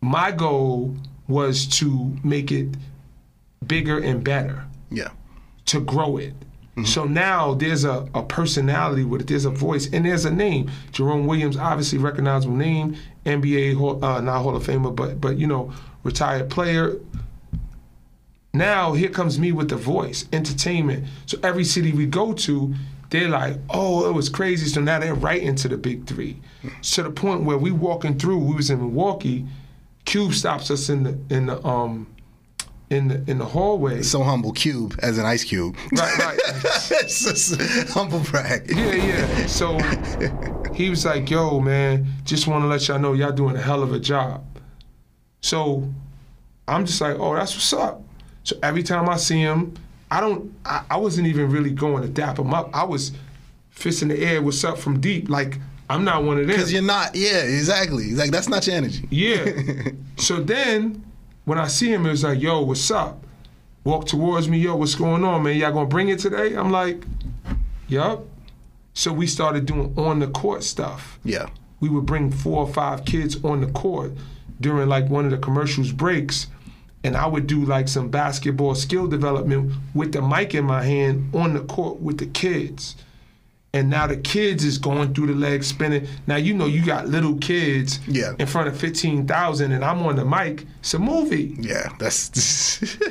my goal was to make it bigger and better,
Yeah.
to grow it. So now there's a, a personality with it, there's a voice, and there's a name. Jerome Williams, obviously recognizable name, NBA, Hall- uh, not Hall of Famer, but but you know, retired player. Now here comes me with the voice, entertainment. So every city we go to, they're like, oh, it was crazy. So now they're right into the big three. To the point where we walking through, we was in Milwaukee, Cube stops us in the in the um in the in the hallway.
So humble. Cube as an ice cube.
Right, right.
humble brag.
Yeah, yeah. So he was like, yo, man, just want to let y'all know y'all doing a hell of a job. So I'm just like, oh, that's what's up. So every time I see him, I don't, I, I wasn't even really going to dap him up. I was fist in the air, what's up from deep. Like, I'm not one of them.
Because you're not. Yeah. Exactly. Like that's not your energy.
Yeah. so then when I see him, it was like, yo, what's up? Walk towards me, yo, what's going on, man? Y'all gonna bring it today? I'm like, yup. So we started doing on the court stuff.
Yeah.
We would bring four or five kids on the court during like one of the commercials breaks. And I would do like some basketball skill development with the mic in my hand on the court with the kids. and now the kids is going through the leg spinning. Now you know you got little kids
Yeah.
in front of fifteen thousand, and I'm on the mic. It's a movie.
Yeah, that's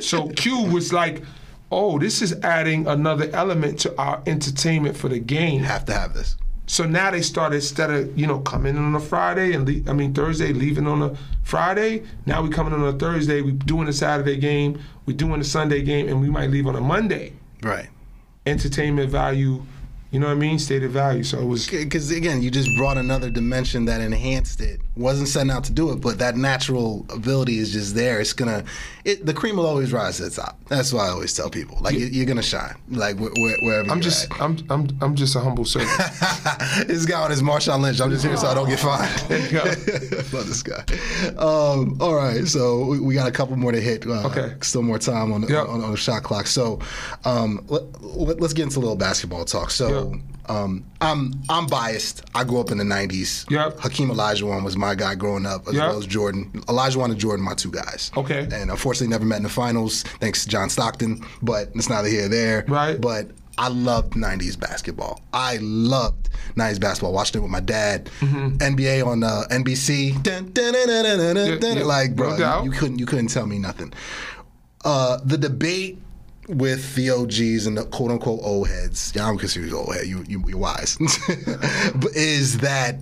So Q was like, "Oh, this is adding another element to our entertainment for the game."
have to have this.
So now they started instead of you know coming in on a Friday and le- I mean Thursday, leaving on a Friday. Now we coming on a Thursday. We doing a Saturday game. We doing a Sunday game, and we might leave on a Monday.
Right.
Entertainment value, you know what I mean? Stated value. So it was
Because again, you just brought another dimension that enhanced it. Wasn't setting out to do it, but that natural ability is just there. It's gonna, it, the cream will always rise to the top. That's why I always tell people, like you, you're gonna shine, like wh- wh- wherever.
I'm just
at.
I'm I'm I'm just a humble servant.
this guy on his Marshawn Lynch. I'm just here so I don't get fined. Love this guy. Um, all right, so we, we got a couple more to hit. Uh,
Okay.
Still more time on the,
Yep.
on, on the shot clock. So um, let, let, us get into a little basketball talk. So
Yep.
Um, I'm I'm biased. I grew up in the '90s.
Yep.
Hakeem Olajuwon was my guy growing up, as
Yep.
well as Jordan. Olajuwon and Jordan, my two guys.
Okay.
And unfortunately, never met in the finals, thanks to John Stockton. But it's neither here nor there.
Right.
But I loved 90s basketball. I loved 90s basketball. Watched it with my dad. NBA on uh, NBC. Dun, dun, dun, dun, dun, dun,
Mm-hmm. Yeah, yeah,
like,
no
bro, you, you couldn't you couldn't tell me nothing. Uh, the debate with the OGs and the quote unquote old heads, yeah, I don't consider you old head. You, you you're wise. but is that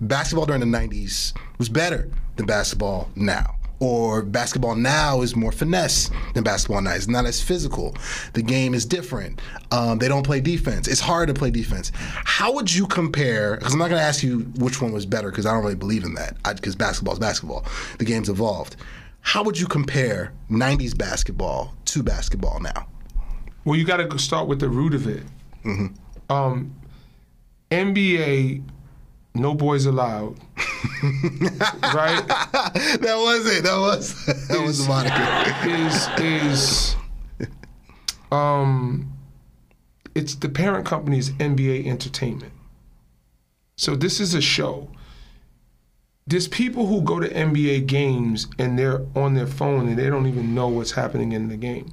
basketball during the 90s was better than basketball now? Or basketball now is more finesse than basketball now. It's not as physical. The game is different. Um, they don't play defense. It's hard to play defense. How would you compare? Because I'm not going to ask you which one was better because I don't really believe in that. Because basketball is basketball. The game's evolved. How would you compare 90s basketball to basketball now?
Well, you got to start with the root of it. Um, NBA, no boys allowed. right?
that was it. That was that was the moniker.
Is is um, it's the parent company's NBA Entertainment. So this is a show. There's people who go to NBA games and they're on their phone and they don't even know what's happening in the game.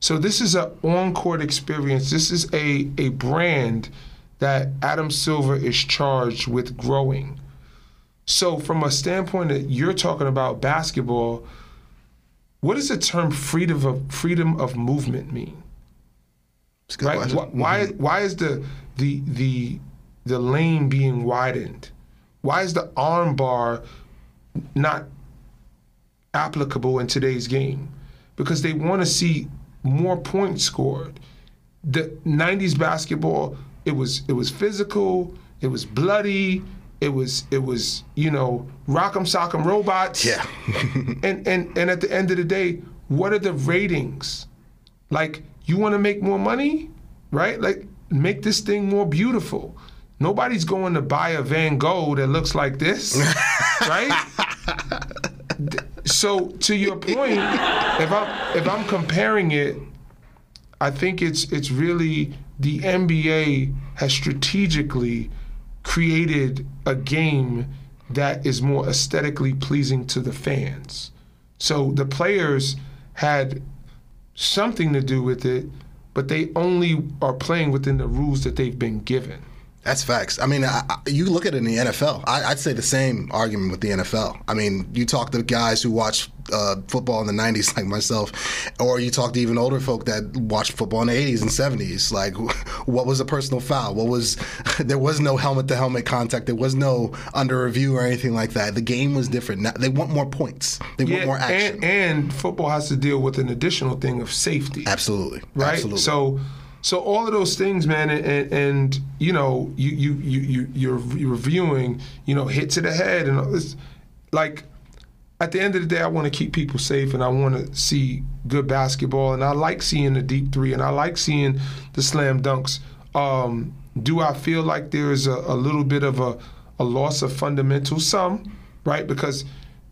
So this is an on-court experience. This is a a brand that Adam Silver is charged with growing. So from a standpoint that you're talking about basketball, what does the term freedom of freedom of movement mean?
It's a good
Right?
question.
Wh- Why mm-hmm. why is the the the the lane being widened? Why is the arm bar not applicable in today's game? Because they want to see more points scored. The 90s basketball, it was it was physical, it was bloody, it was it was, you know, rock'em sock'em robots.
Yeah.
and and and at the end of the day, what are the ratings? Like, you want to make more money, right? Like, make this thing more beautiful. Nobody's going to buy a Van Gogh that looks like this, right? So to your point, if I'm if I'm comparing it, I think it's it's really the NBA has strategically created a game that is more aesthetically pleasing to the fans. So the players had something to do with it, but they only are playing within the rules that they've been given.
That's facts. I mean, I, you look at it in the NFL. I, I'd say the same argument with the NFL. I mean, you talk to guys who watch uh, football in the '90s, like myself, or you talk to even older folk that watched football in the '80s and '70s. Like, what was a personal foul? What was? There was no helmet-to-helmet contact. There was no under review or anything like that. The game was different. Now, they want more points. They want more action.
and, and football has to deal with an additional thing of safety.
Absolutely.
right?
Absolutely.
So, so all of those things, man, and, and, and you know, you you you you you're, you're reviewing, you know, hit to the head and all this, like. At the end of the day, I want to keep people safe, and I want to see good basketball, and I like seeing the deep three, and I like seeing the slam dunks. Um, do I feel like there is a, a little bit of a, a loss of fundamentals? Some, right? Because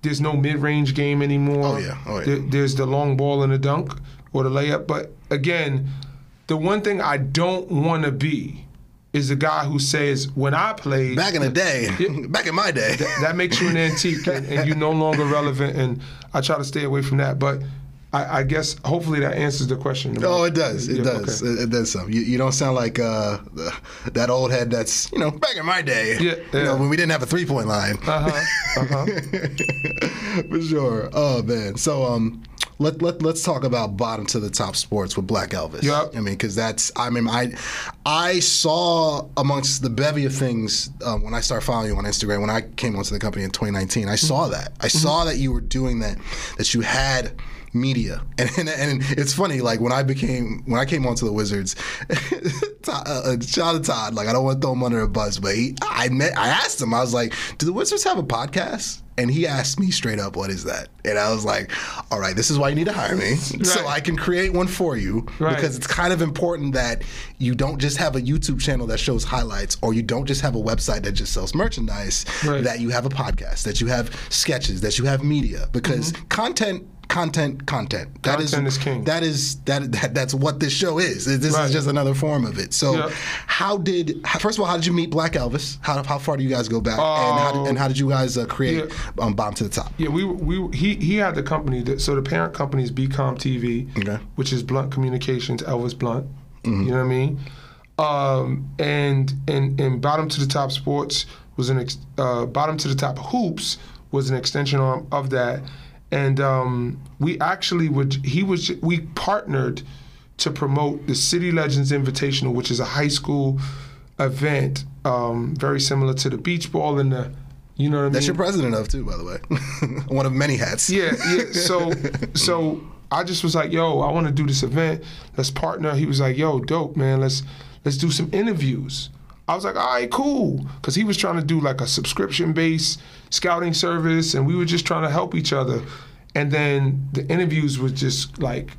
there's no mid-range game anymore.
Oh, yeah. Oh, yeah.
There- there's the long ball and the dunk or the layup. But again, the one thing I don't want to be is the guy who says, when I played,
back in the day, back in my day,
that makes you an antique and, and you're no longer relevant. And I try to stay away from that. But I, I guess hopefully that answers the question.
Oh, it does. It
Yeah,
does.
okay.
It, it does some. You, you don't sound like uh, the- that old head that's, you know, back in my day.
Yeah,
You know, when we didn't have a three point line.
Uh huh. Uh huh.
For sure. Oh, man. So, um, let, let, let's talk about bottom to the top sports with Black Elvis.
Yup.
I mean, because that's, I mean, I I saw amongst the bevy of things um, when I started following you on Instagram, when I came onto the company in 2019, I saw that. I saw that you were doing that, that you had media. And, and and it's funny, like when I became when I came onto the Wizards, Todd, uh, shout out to Todd. Like I don't want to throw him under a bus, but he, I met I asked him, I was like, "Do the Wizards have a podcast?" And he asked me straight up, "What is that?" And I was like, "All right, this is why you need to hire me, so I can create one for you,
Right.
because it's kind of important that you don't just have a YouTube channel that shows highlights, or you don't just have a website that just sells merchandise.
Right.
That you have a podcast, that you have sketches, that you have media, because content." Content, content. That
Mm-hmm. Content is king.
That is that, that that's what this show is. This
Right.
is just another form of it. So,
Yeah.
how did how- first of all, how did you meet Black Elvis? How, how far do you guys go back? and, how did, and how did you guys uh, create um, Bottom to the Top?
Yeah, we we he he had the company. That, so the parent company is BCom TV,
Okay.
which is Blunt Communications, Elvis Blunt. You know what I mean? Um, and and and Bottom to the Top Sports was an ex, uh, Bottom to the Top Hoops was an extension arm of that, and um, we actually would he was we partnered to promote the City Legends Invitational, which is a high school event, um, very similar to the beach ball and the. You know what I mean?
That's your president of too, by the way. One of many hats.
Yeah, yeah. So, so I just was like, "Yo, I want to do this event. Let's partner." He was like, "Yo, dope, man. Let's let's do some interviews." I was like, "All right, cool," because he was trying to do like a subscription-based scouting service, and we were just trying to help each other. And then the interviews were just like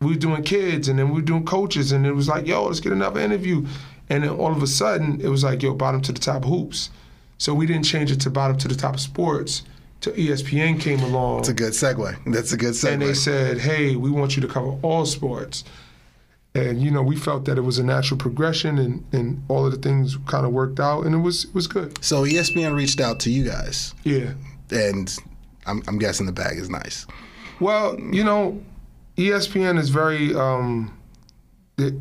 we were doing kids, and then we were doing coaches, and it was like, "Yo, let's get another interview." And then all of a sudden, it was like, "Yo, bottom to the top hoops." So we didn't change it to bottom to the top of sports. Till ESPN came along
That's a good segue. That's a good segue.
and they said, "Hey, we want you to cover all sports." And you know, we felt that it was a natural progression, and, and all of the things kind of worked out, and it was it was good.
so ESPN reached out to you guys,
Yeah.
and I'm, I'm guessing the bag is nice.
Well, you know, ESPN is very. Um, it,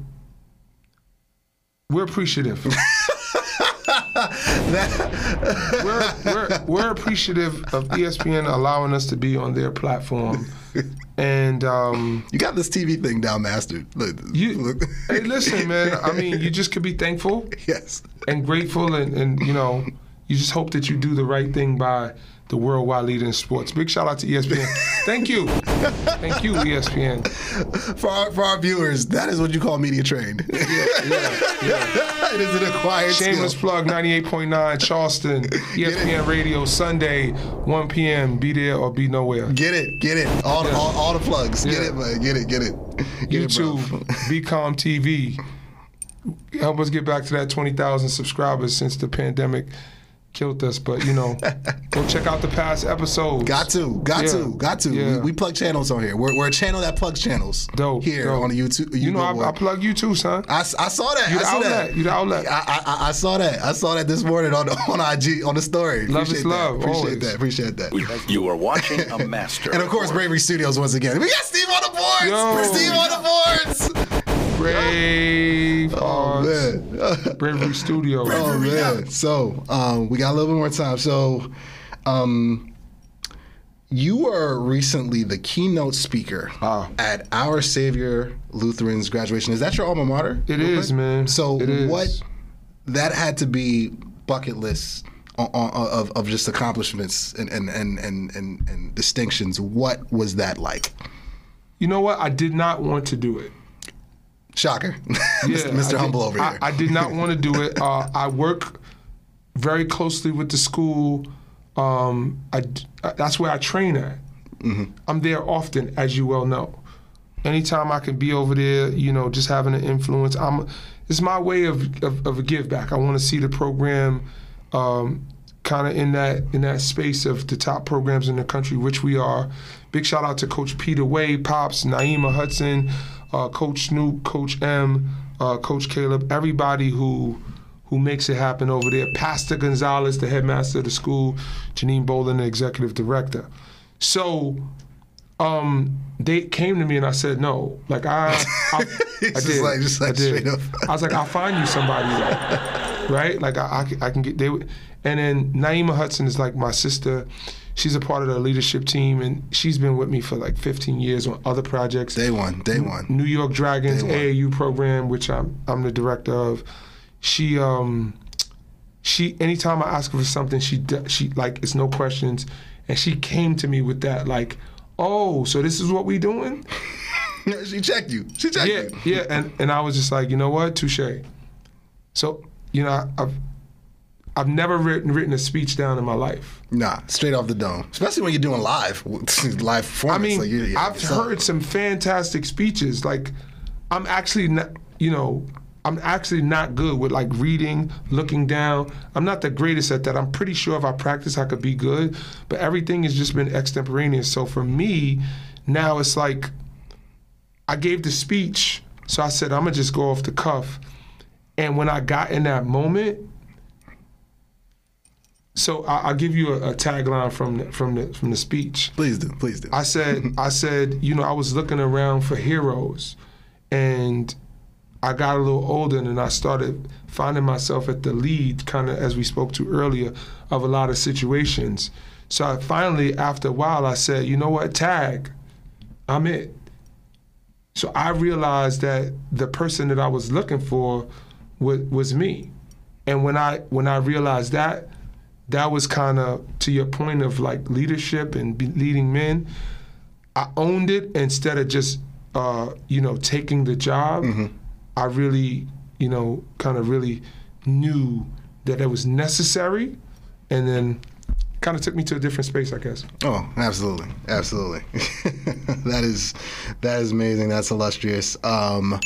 we're appreciative. we're, we're, we're appreciative of ESPN allowing us to be on their platform, and um,
You got this TV thing down mastered. Look,
You,
look.
hey, listen, man. I mean, you just could be thankful
yes.
and grateful, and, and you know, you just hope that you do the right thing by the worldwide leader in sports. Big shout out to ESPN. Thank you, thank you, ESPN.
For our, for our viewers, that is what you call media trained.
Yeah, yeah.
it is an acquired
Shameless
skill.
plug, 98.9 Charleston, ESPN Radio, Sunday, 1 p.m. Be there or be nowhere.
Get it, get it. All, the,
Yeah.
all, all the plugs. Get it, man. Get it, get it. Get it.
YouTube, BCom TV. Help us get back to that 20,000 subscribers since the pandemic killed us. But, you know, go check out the past episodes.
Got to, got
Yeah.
to, got to.
Yeah.
We, we plug channels on here. We're, we're a channel that plugs channels.
Dope,
Here
dope.
on the YouTube.
You know, I, I plug you too, son.
I, I saw that.
You
I
the
see
outlet.
that.
You the outlet.
I, I, I- I saw that. I saw that this morning on on IG on the story.
Love is
Appreciate that.
love,
Appreciate
always.
that. Appreciate that.
You are watching a master.
And of course, Bravery Studios once again. We got Steve on the boards.
Yo.
Steve on the boards.
Brave
Oh
Hearts,
man.
Bravery Studio.
Oh man. So um, we got a little bit more time. So um, you were recently the keynote speaker
Ah.
at Our Savior Lutheran's graduation. Is that your alma mater?
It
real
is,
quick?
man.
So
It is.
what? That had to be bucket list on, on, of of just accomplishments and and, and, and, and and distinctions. What was that like?
You know what? I did not want to do it.
Shocker,
Yeah,
Mr.
I did-
Humble over here.
I did not want to do it. Uh, I work very closely with the school. Um, I d that's where I train at.
Mm-hmm.
I'm there often, as you well know. Anytime I can be over there, you know, just having an influence. I'm. It's my way of of, of a give back. I want to see the program. Um, kind of in that in that space of the top programs in the country, which we are. Big shout out to Coach Peter Way, Pops, Naima Hudson, uh, Coach Snoop, Coach M, uh, Coach Caleb, everybody who who makes it happen over there. Pastor Gonzalez, the headmaster of the school, Janine Bolin, the executive director. So Um, they came to me and I said no. Like I, I, I
Just
did.
like- just like
I did.
straight up.
I was like, I'll find you somebody, like, right? Like I, I, can- I can get. They, and then Naima Hudson is like my sister. She's a part of the leadership team, and she's been with me for like 15 years on other projects.
Day one, day one.
New York Dragons. AAU program, which I'm I'm the director of. She um she anytime I ask her for something, she she like it's no questions, and she came to me with that like, oh, so this is what we doing?
she checked you. She checked
Yeah,
you.
yeah, and and I was just like, you know what, touche. So you know, I- I've I've never written written a speech down in my life.
Nah, straight off the dome. Especially when you're doing live, live performance.
I mean,
like you- you-
I've heard some fantastic speeches. Like, I'm actually not, you know, I'm actually not good with like reading, looking down. I'm not the greatest at that. I'm pretty sure if I practice, I could be good. But everything has just been extemporaneous. So for me, now it's like I gave the speech, so I said I'm gonna just go off the cuff. And when I got in that moment, so I, I'll give you a, a tagline from the, from the from the speech.
Please do, please do.
I said, I said, you know, I was looking around for heroes, and I got a little older, and I started finding myself at the lead, kind of as we spoke to earlier, of a lot of situations. So I finally, after a while, I said, you know what, tag, I'm it. So I realized that the person that I was looking for was, was me, and when I when I realized that, that was kind of to your point of like leadership and leading men. I owned it instead of just uh, you know taking the job. I really you know kind of really knew that it was necessary, and then kind of took me to a different space, I guess.
Oh, absolutely, absolutely. that is that is amazing. That's illustrious. Um,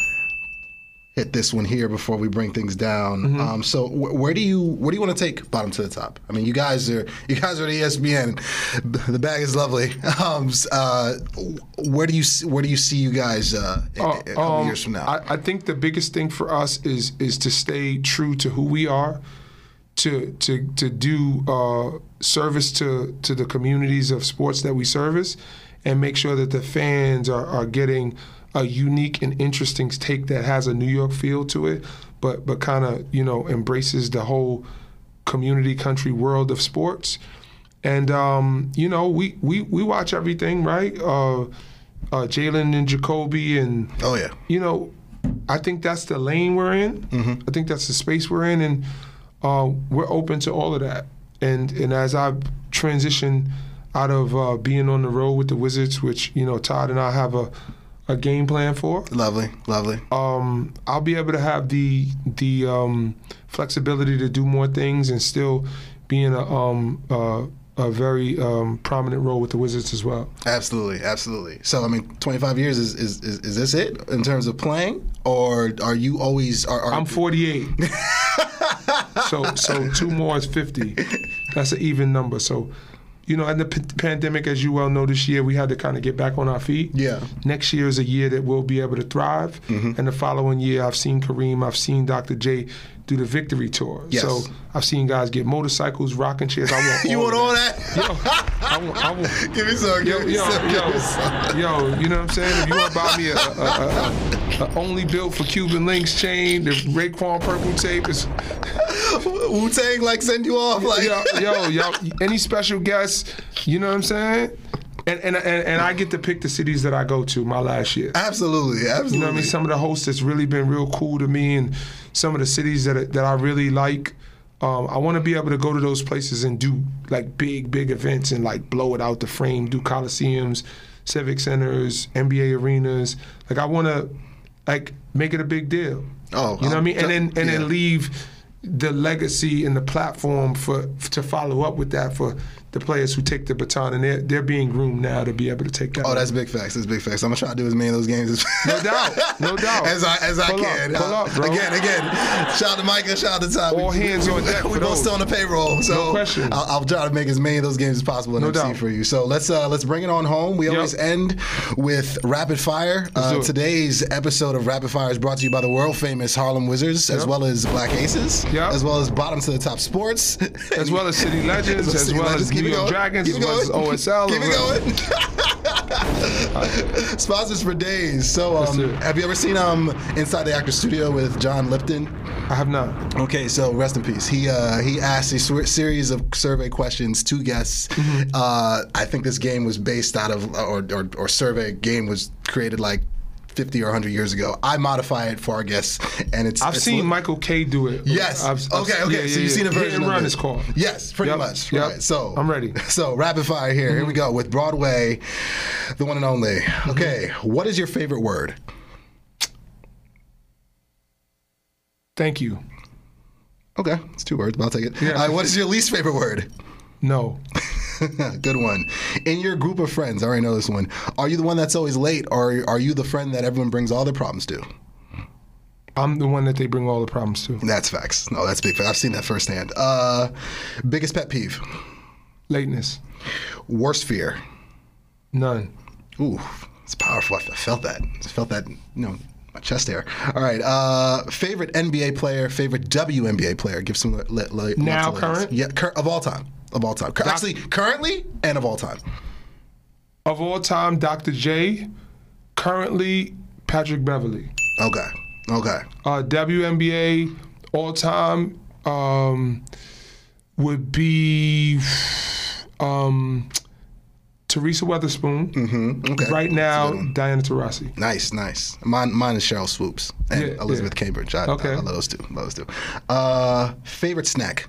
hit this one here before we bring things down.
Mm-hmm.
Um, so wh- where do you where do you want to take bottom to the top? I mean, you guys are you guys are at ESPN. The bag is lovely. Um, uh, where do you where do you see you guys uh, in-
Uh,
in a couple
um,
years from now?
I, I think the biggest thing for us is is to stay true to who we are, to to to do uh, service to to the communities of sports that we service, and make sure that the fans are, are getting a unique and interesting take that has a New York feel to it, but but kind of you know embraces the whole community, country, world of sports. And um, you know, we, we we watch everything, right? Uh, uh, Jalen and Jacoby, and
oh yeah.
you know, I think that's the lane we're in. I think that's the space we're in, and uh, we're open to all of that. And and as I transition out of uh, being on the road with the Wizards, which you know Todd and I have a a game plan for,
Lovely, lovely.
um, I'll be able to have the the um, flexibility to do more things and still be in a um, uh, a very um, prominent role with the Wizards as well.
Absolutely, absolutely. So I mean, 25 years is is, is, is this it in terms of playing, or are you always? Are, are
I'm 48. so so two more is 50. That's an even number. So, you know, in the p- pandemic, as you well know, this year we had to kind of get back on our feet.
Yeah. Mm-hmm.
Next year is a year that we'll be able to thrive. And the following year, I've seen Kareem, I've seen Dr. J do the victory tour.
Yes.
So I've seen guys get motorcycles, rocking chairs. I want
you
all
want all
that.
that?
Yo, I want, I want,
Give me some.
Yo,
Give me
yo,
some. Give me some.
yo, yo, you know what I'm saying? If you want to buy me a, a, a, a, a only built for Cuban links chain, the Raekwon purple tape is,
Wu Tang like send you off like.
yo, yo, yo, any special guests, you know what I'm saying? And, and, and, and I get to pick the cities that I go to my last year.
Absolutely, absolutely.
You know what I mean? Some of the hosts that's really been real cool to me, and some of the cities that that I really like. Um, I want to be able to go to those places and do like big, big events and like blow it out the frame. Do coliseums, civic centers, NBA arenas. Like I want to like make it a big deal.
Oh,
you know what I mean? And then and
yeah.
then leave the legacy and the platform for to follow up with that for the players who take the baton, and they're they're being groomed now to be able to take that.
Oh, that's big facts. That's big facts. I'm gonna try to do as many of those games as
No doubt, no doubt.
as I as I
Pull up,
can.
pull
Uh,
up, bro.
Again, again. Shout out to Micah. Shout out to Tom.
All hands
we,
on deck
We
for
both still on the payroll, so
No question.
I'll, I'll try to make as many of those games as possible in
No
MC
doubt.
for you. So let's uh, let's bring it on home. We
Yep.
always end with rapid fire. Uh, today's episode of Rapid Fire is brought to you by the world famous Harlem Wizards, as well as Black Aces,
Yep.
as well as Bottom to the Top Sports,
as well as City Legends, as well as
It going.
Dragons,
Keep
as well as. OSL.
Keep it going. Sponsors for days. So, um, have you ever seen um Inside the Actor Studio with John Lipton?
I have not.
Okay, so rest in peace. He uh, he asked a series of survey questions to guests.
Mm-hmm.
Uh, I think this game was based out of or, or or survey game was created like. 50 or 100 years ago. I modify it for our guests, and it's.
I've
it's
seen
li-
Michael K do it.
Yes.
I've- I've-
okay. Okay.
yeah,
so
yeah,
you've seen a
yeah. Hit
version
and
of
run is called.
Yes, pretty
Yep,
much.
yep.
Right. So
I'm ready.
So rapid fire here. Here we go with Broadway, the one and only.
Mm-hmm.
Okay. What is your favorite word?
Thank you.
Okay, it's two words, but I'll take it.
Yeah.
Uh, what is your least favorite word?
No.
Good one. In your group of friends, I already know this one. Are you the one that's always late, or are you the friend that everyone brings all their problems to?
I'm the one that they bring all the problems to.
That's facts. No, that's big. I've seen that firsthand. Uh, biggest pet peeve.
Lateness.
Worst fear.
None.
Ooh, it's powerful. I felt that. I felt that. You know, my chest hair. All right. Uh, favorite NBA player. Favorite WNBA player. Give some. Li- li-
Now
love to ladies.
current?
Yeah, cur- of all time. Of all time. Cur- Actually, currently and of all time.
Of all time, Dr. J. Currently, Patrick Beverley.
Okay. Okay.
Uh, WNBA all time um, would be um, Teresa Weatherspoon.
Mm-hmm. Okay.
Right now, Diana Taurasi.
Nice, nice. Mine, mine is Sheryl Swoopes and
Yeah,
Elizabeth. Cambage. I,
Okay.
I, love those two. Love those two. Uh, favorite snack.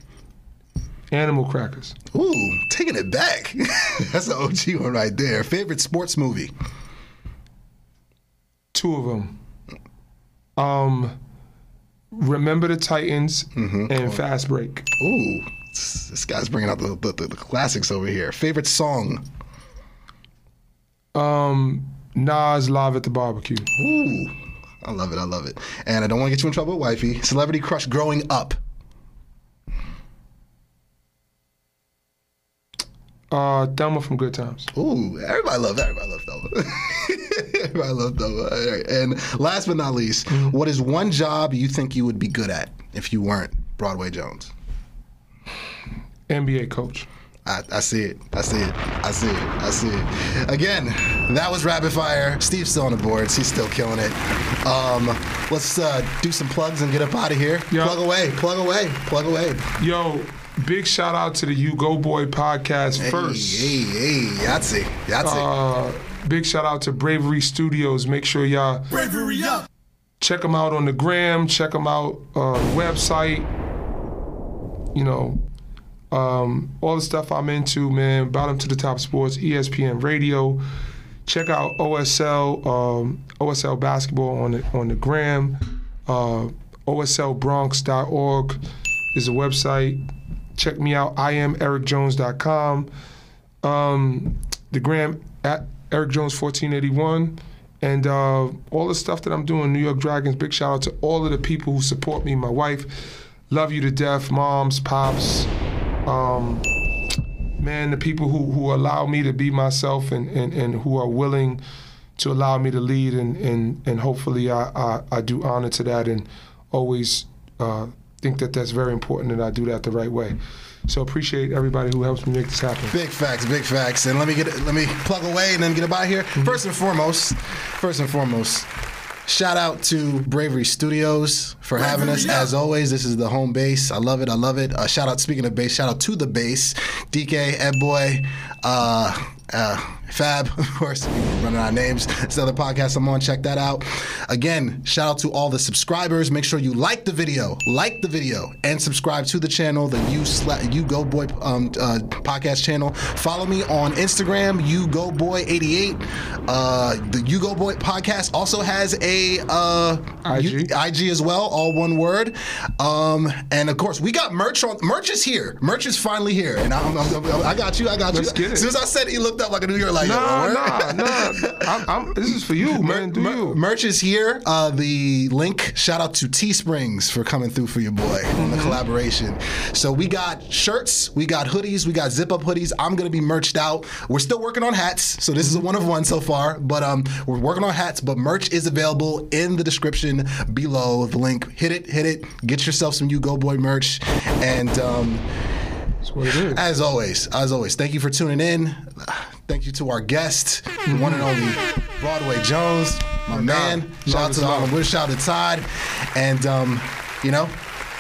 Animal crackers.
Ooh, taking it back. That's an OG one right there. Favorite sports movie.
Two of them. Um, Remember the Titans and Fast Break.
Ooh, this this guy's bringing out the, the, the classics over here. Favorite song.
Um, Nas live at the barbecue.
Ooh, I love it. I love it. And I don't want to get you in trouble with wifey. Celebrity crush growing up.
Uh, Thelma from Good Times.
Ooh, everybody love everybody love Thelma. everybody love Thelma. Right. And last but not least, what is one job you think you would be good at if you weren't Broadway Jones?
NBA coach.
I, I see it. I see it. I see it. I see it. Again, that was rapid fire. Steve's still on the boards. He's still killing it. Um, let's uh, do some plugs and get up out of here.
Yeah.
Plug away. Plug away. Plug away.
Yo, big shout out to the U-Goboy podcast first.
Hey, hey, hey, Yahtzee. Yahtzee.
Uh, big shout out to Bravery Studios. Make sure y'all
Bravery up.
check them out on the gram. Check them out uh, the website. You know, um, all the stuff I'm into, man. Bottom to the top sports, ESPN Radio. Check out OSL um, OSL basketball on the on the gram. Uh, OSLBronx.org is a website. Check me out. I am ericjones.com. Um, the gram at Eric Jones 1481. And uh, all the stuff that I'm doing, New York Dragons, big shout out to all of the people who support me. My wife, love you to death, moms, pops, um, man, the people who, who allow me to be myself and, and, and who are willing to allow me to lead. And, and, and hopefully I, I, I do honor to that and always uh, think that that's very important and I do that the right way. So appreciate everybody who helps me make this happen.
Big facts, big facts. And let me get let me plug away and then get up out here.
Mm-hmm.
First and foremost, first and foremost, shout out to Bravery Studios for having us. As always, this is the home base. I love it. I love it. Uh, shout out. Speaking of base, shout out to the base, DK, Ed Boy, uh, uh, Fab, of course. Running out of names. It's the other podcast I'm on. Check that out. Again, shout out to all the subscribers. Make sure you like the video, like the video, and subscribe to the channel, the You Sla- U-Goboy um, uh, podcast channel. Follow me on Instagram, U-Goboy 88. Uh, the U-Goboy podcast also has a uh,
IG.
you- IG as well, all one word. Um, and of course, we got merch on. Merch is here. Merch is finally here, and I'm, I'm, I'm- i got you. I got
Let's
you. As soon as I said, it, he looked up like a New York like.
Nah, nah, nah. I'm, I'm, this is for you, man. Do
Mer-
you?
Merch is here. Uh, the link. Shout out to Teesprings for coming through for your boy on
Mm-hmm.
the collaboration. So we got shirts, we got hoodies, we got zip up hoodies. I'm gonna be merched out. We're still working on hats, so this is a one of one so far. But um, we're working on hats. But merch is available in the description below. The link. Hit it, hit it. Get yourself some U-Goboy merch, and um.
That's what it is.
As always, as always, thank you for tuning in. Thank you to our guest, the one and only Broadway Jones, my man.
God.
Shout out to. Harlem Wish, shout out to Todd. And, um, you know,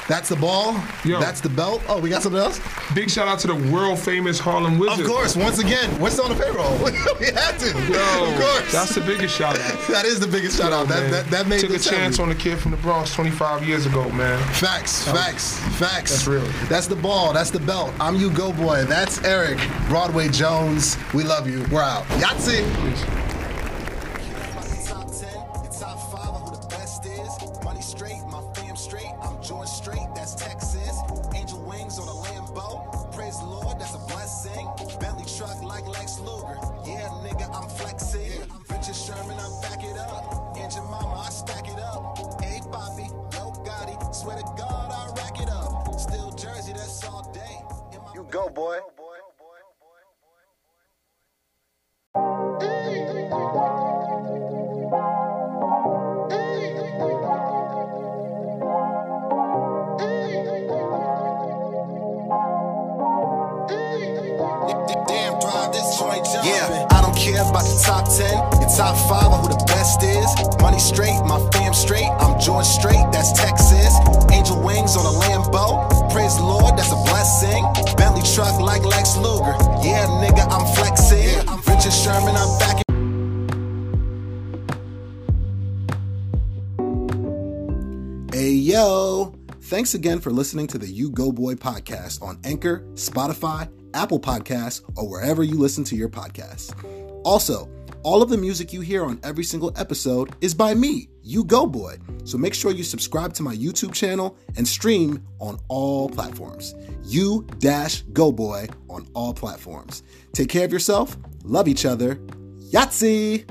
that's the ball.
Yo.
That's the belt. Oh, we got something else?
Big shout out to the world famous Harlem Wizards.
Of course, once again, we're still on the payroll. we had to.
Yo,
of course.
That's the biggest shout out.
that is the biggest shout out. That, that, that made
Took a chance on the kid from the Bronx 25 years ago, man.
Facts, facts, facts.
that's real.
That's the ball. That's the belt. I'm you, go boy. That's Eric Broadway Jones. We love you. We're out. Yahtzee.
Top
Thanks again for listening to the U-Goboy podcast on Anchor, Spotify, Apple Podcasts, or wherever you listen to your podcasts. Also, all of the music you hear on every single episode is by me, U-Goboy. So make sure you subscribe to my YouTube channel and stream on all platforms. You dash Go Boy on all platforms. Take care of yourself, love each other. Yahtzee!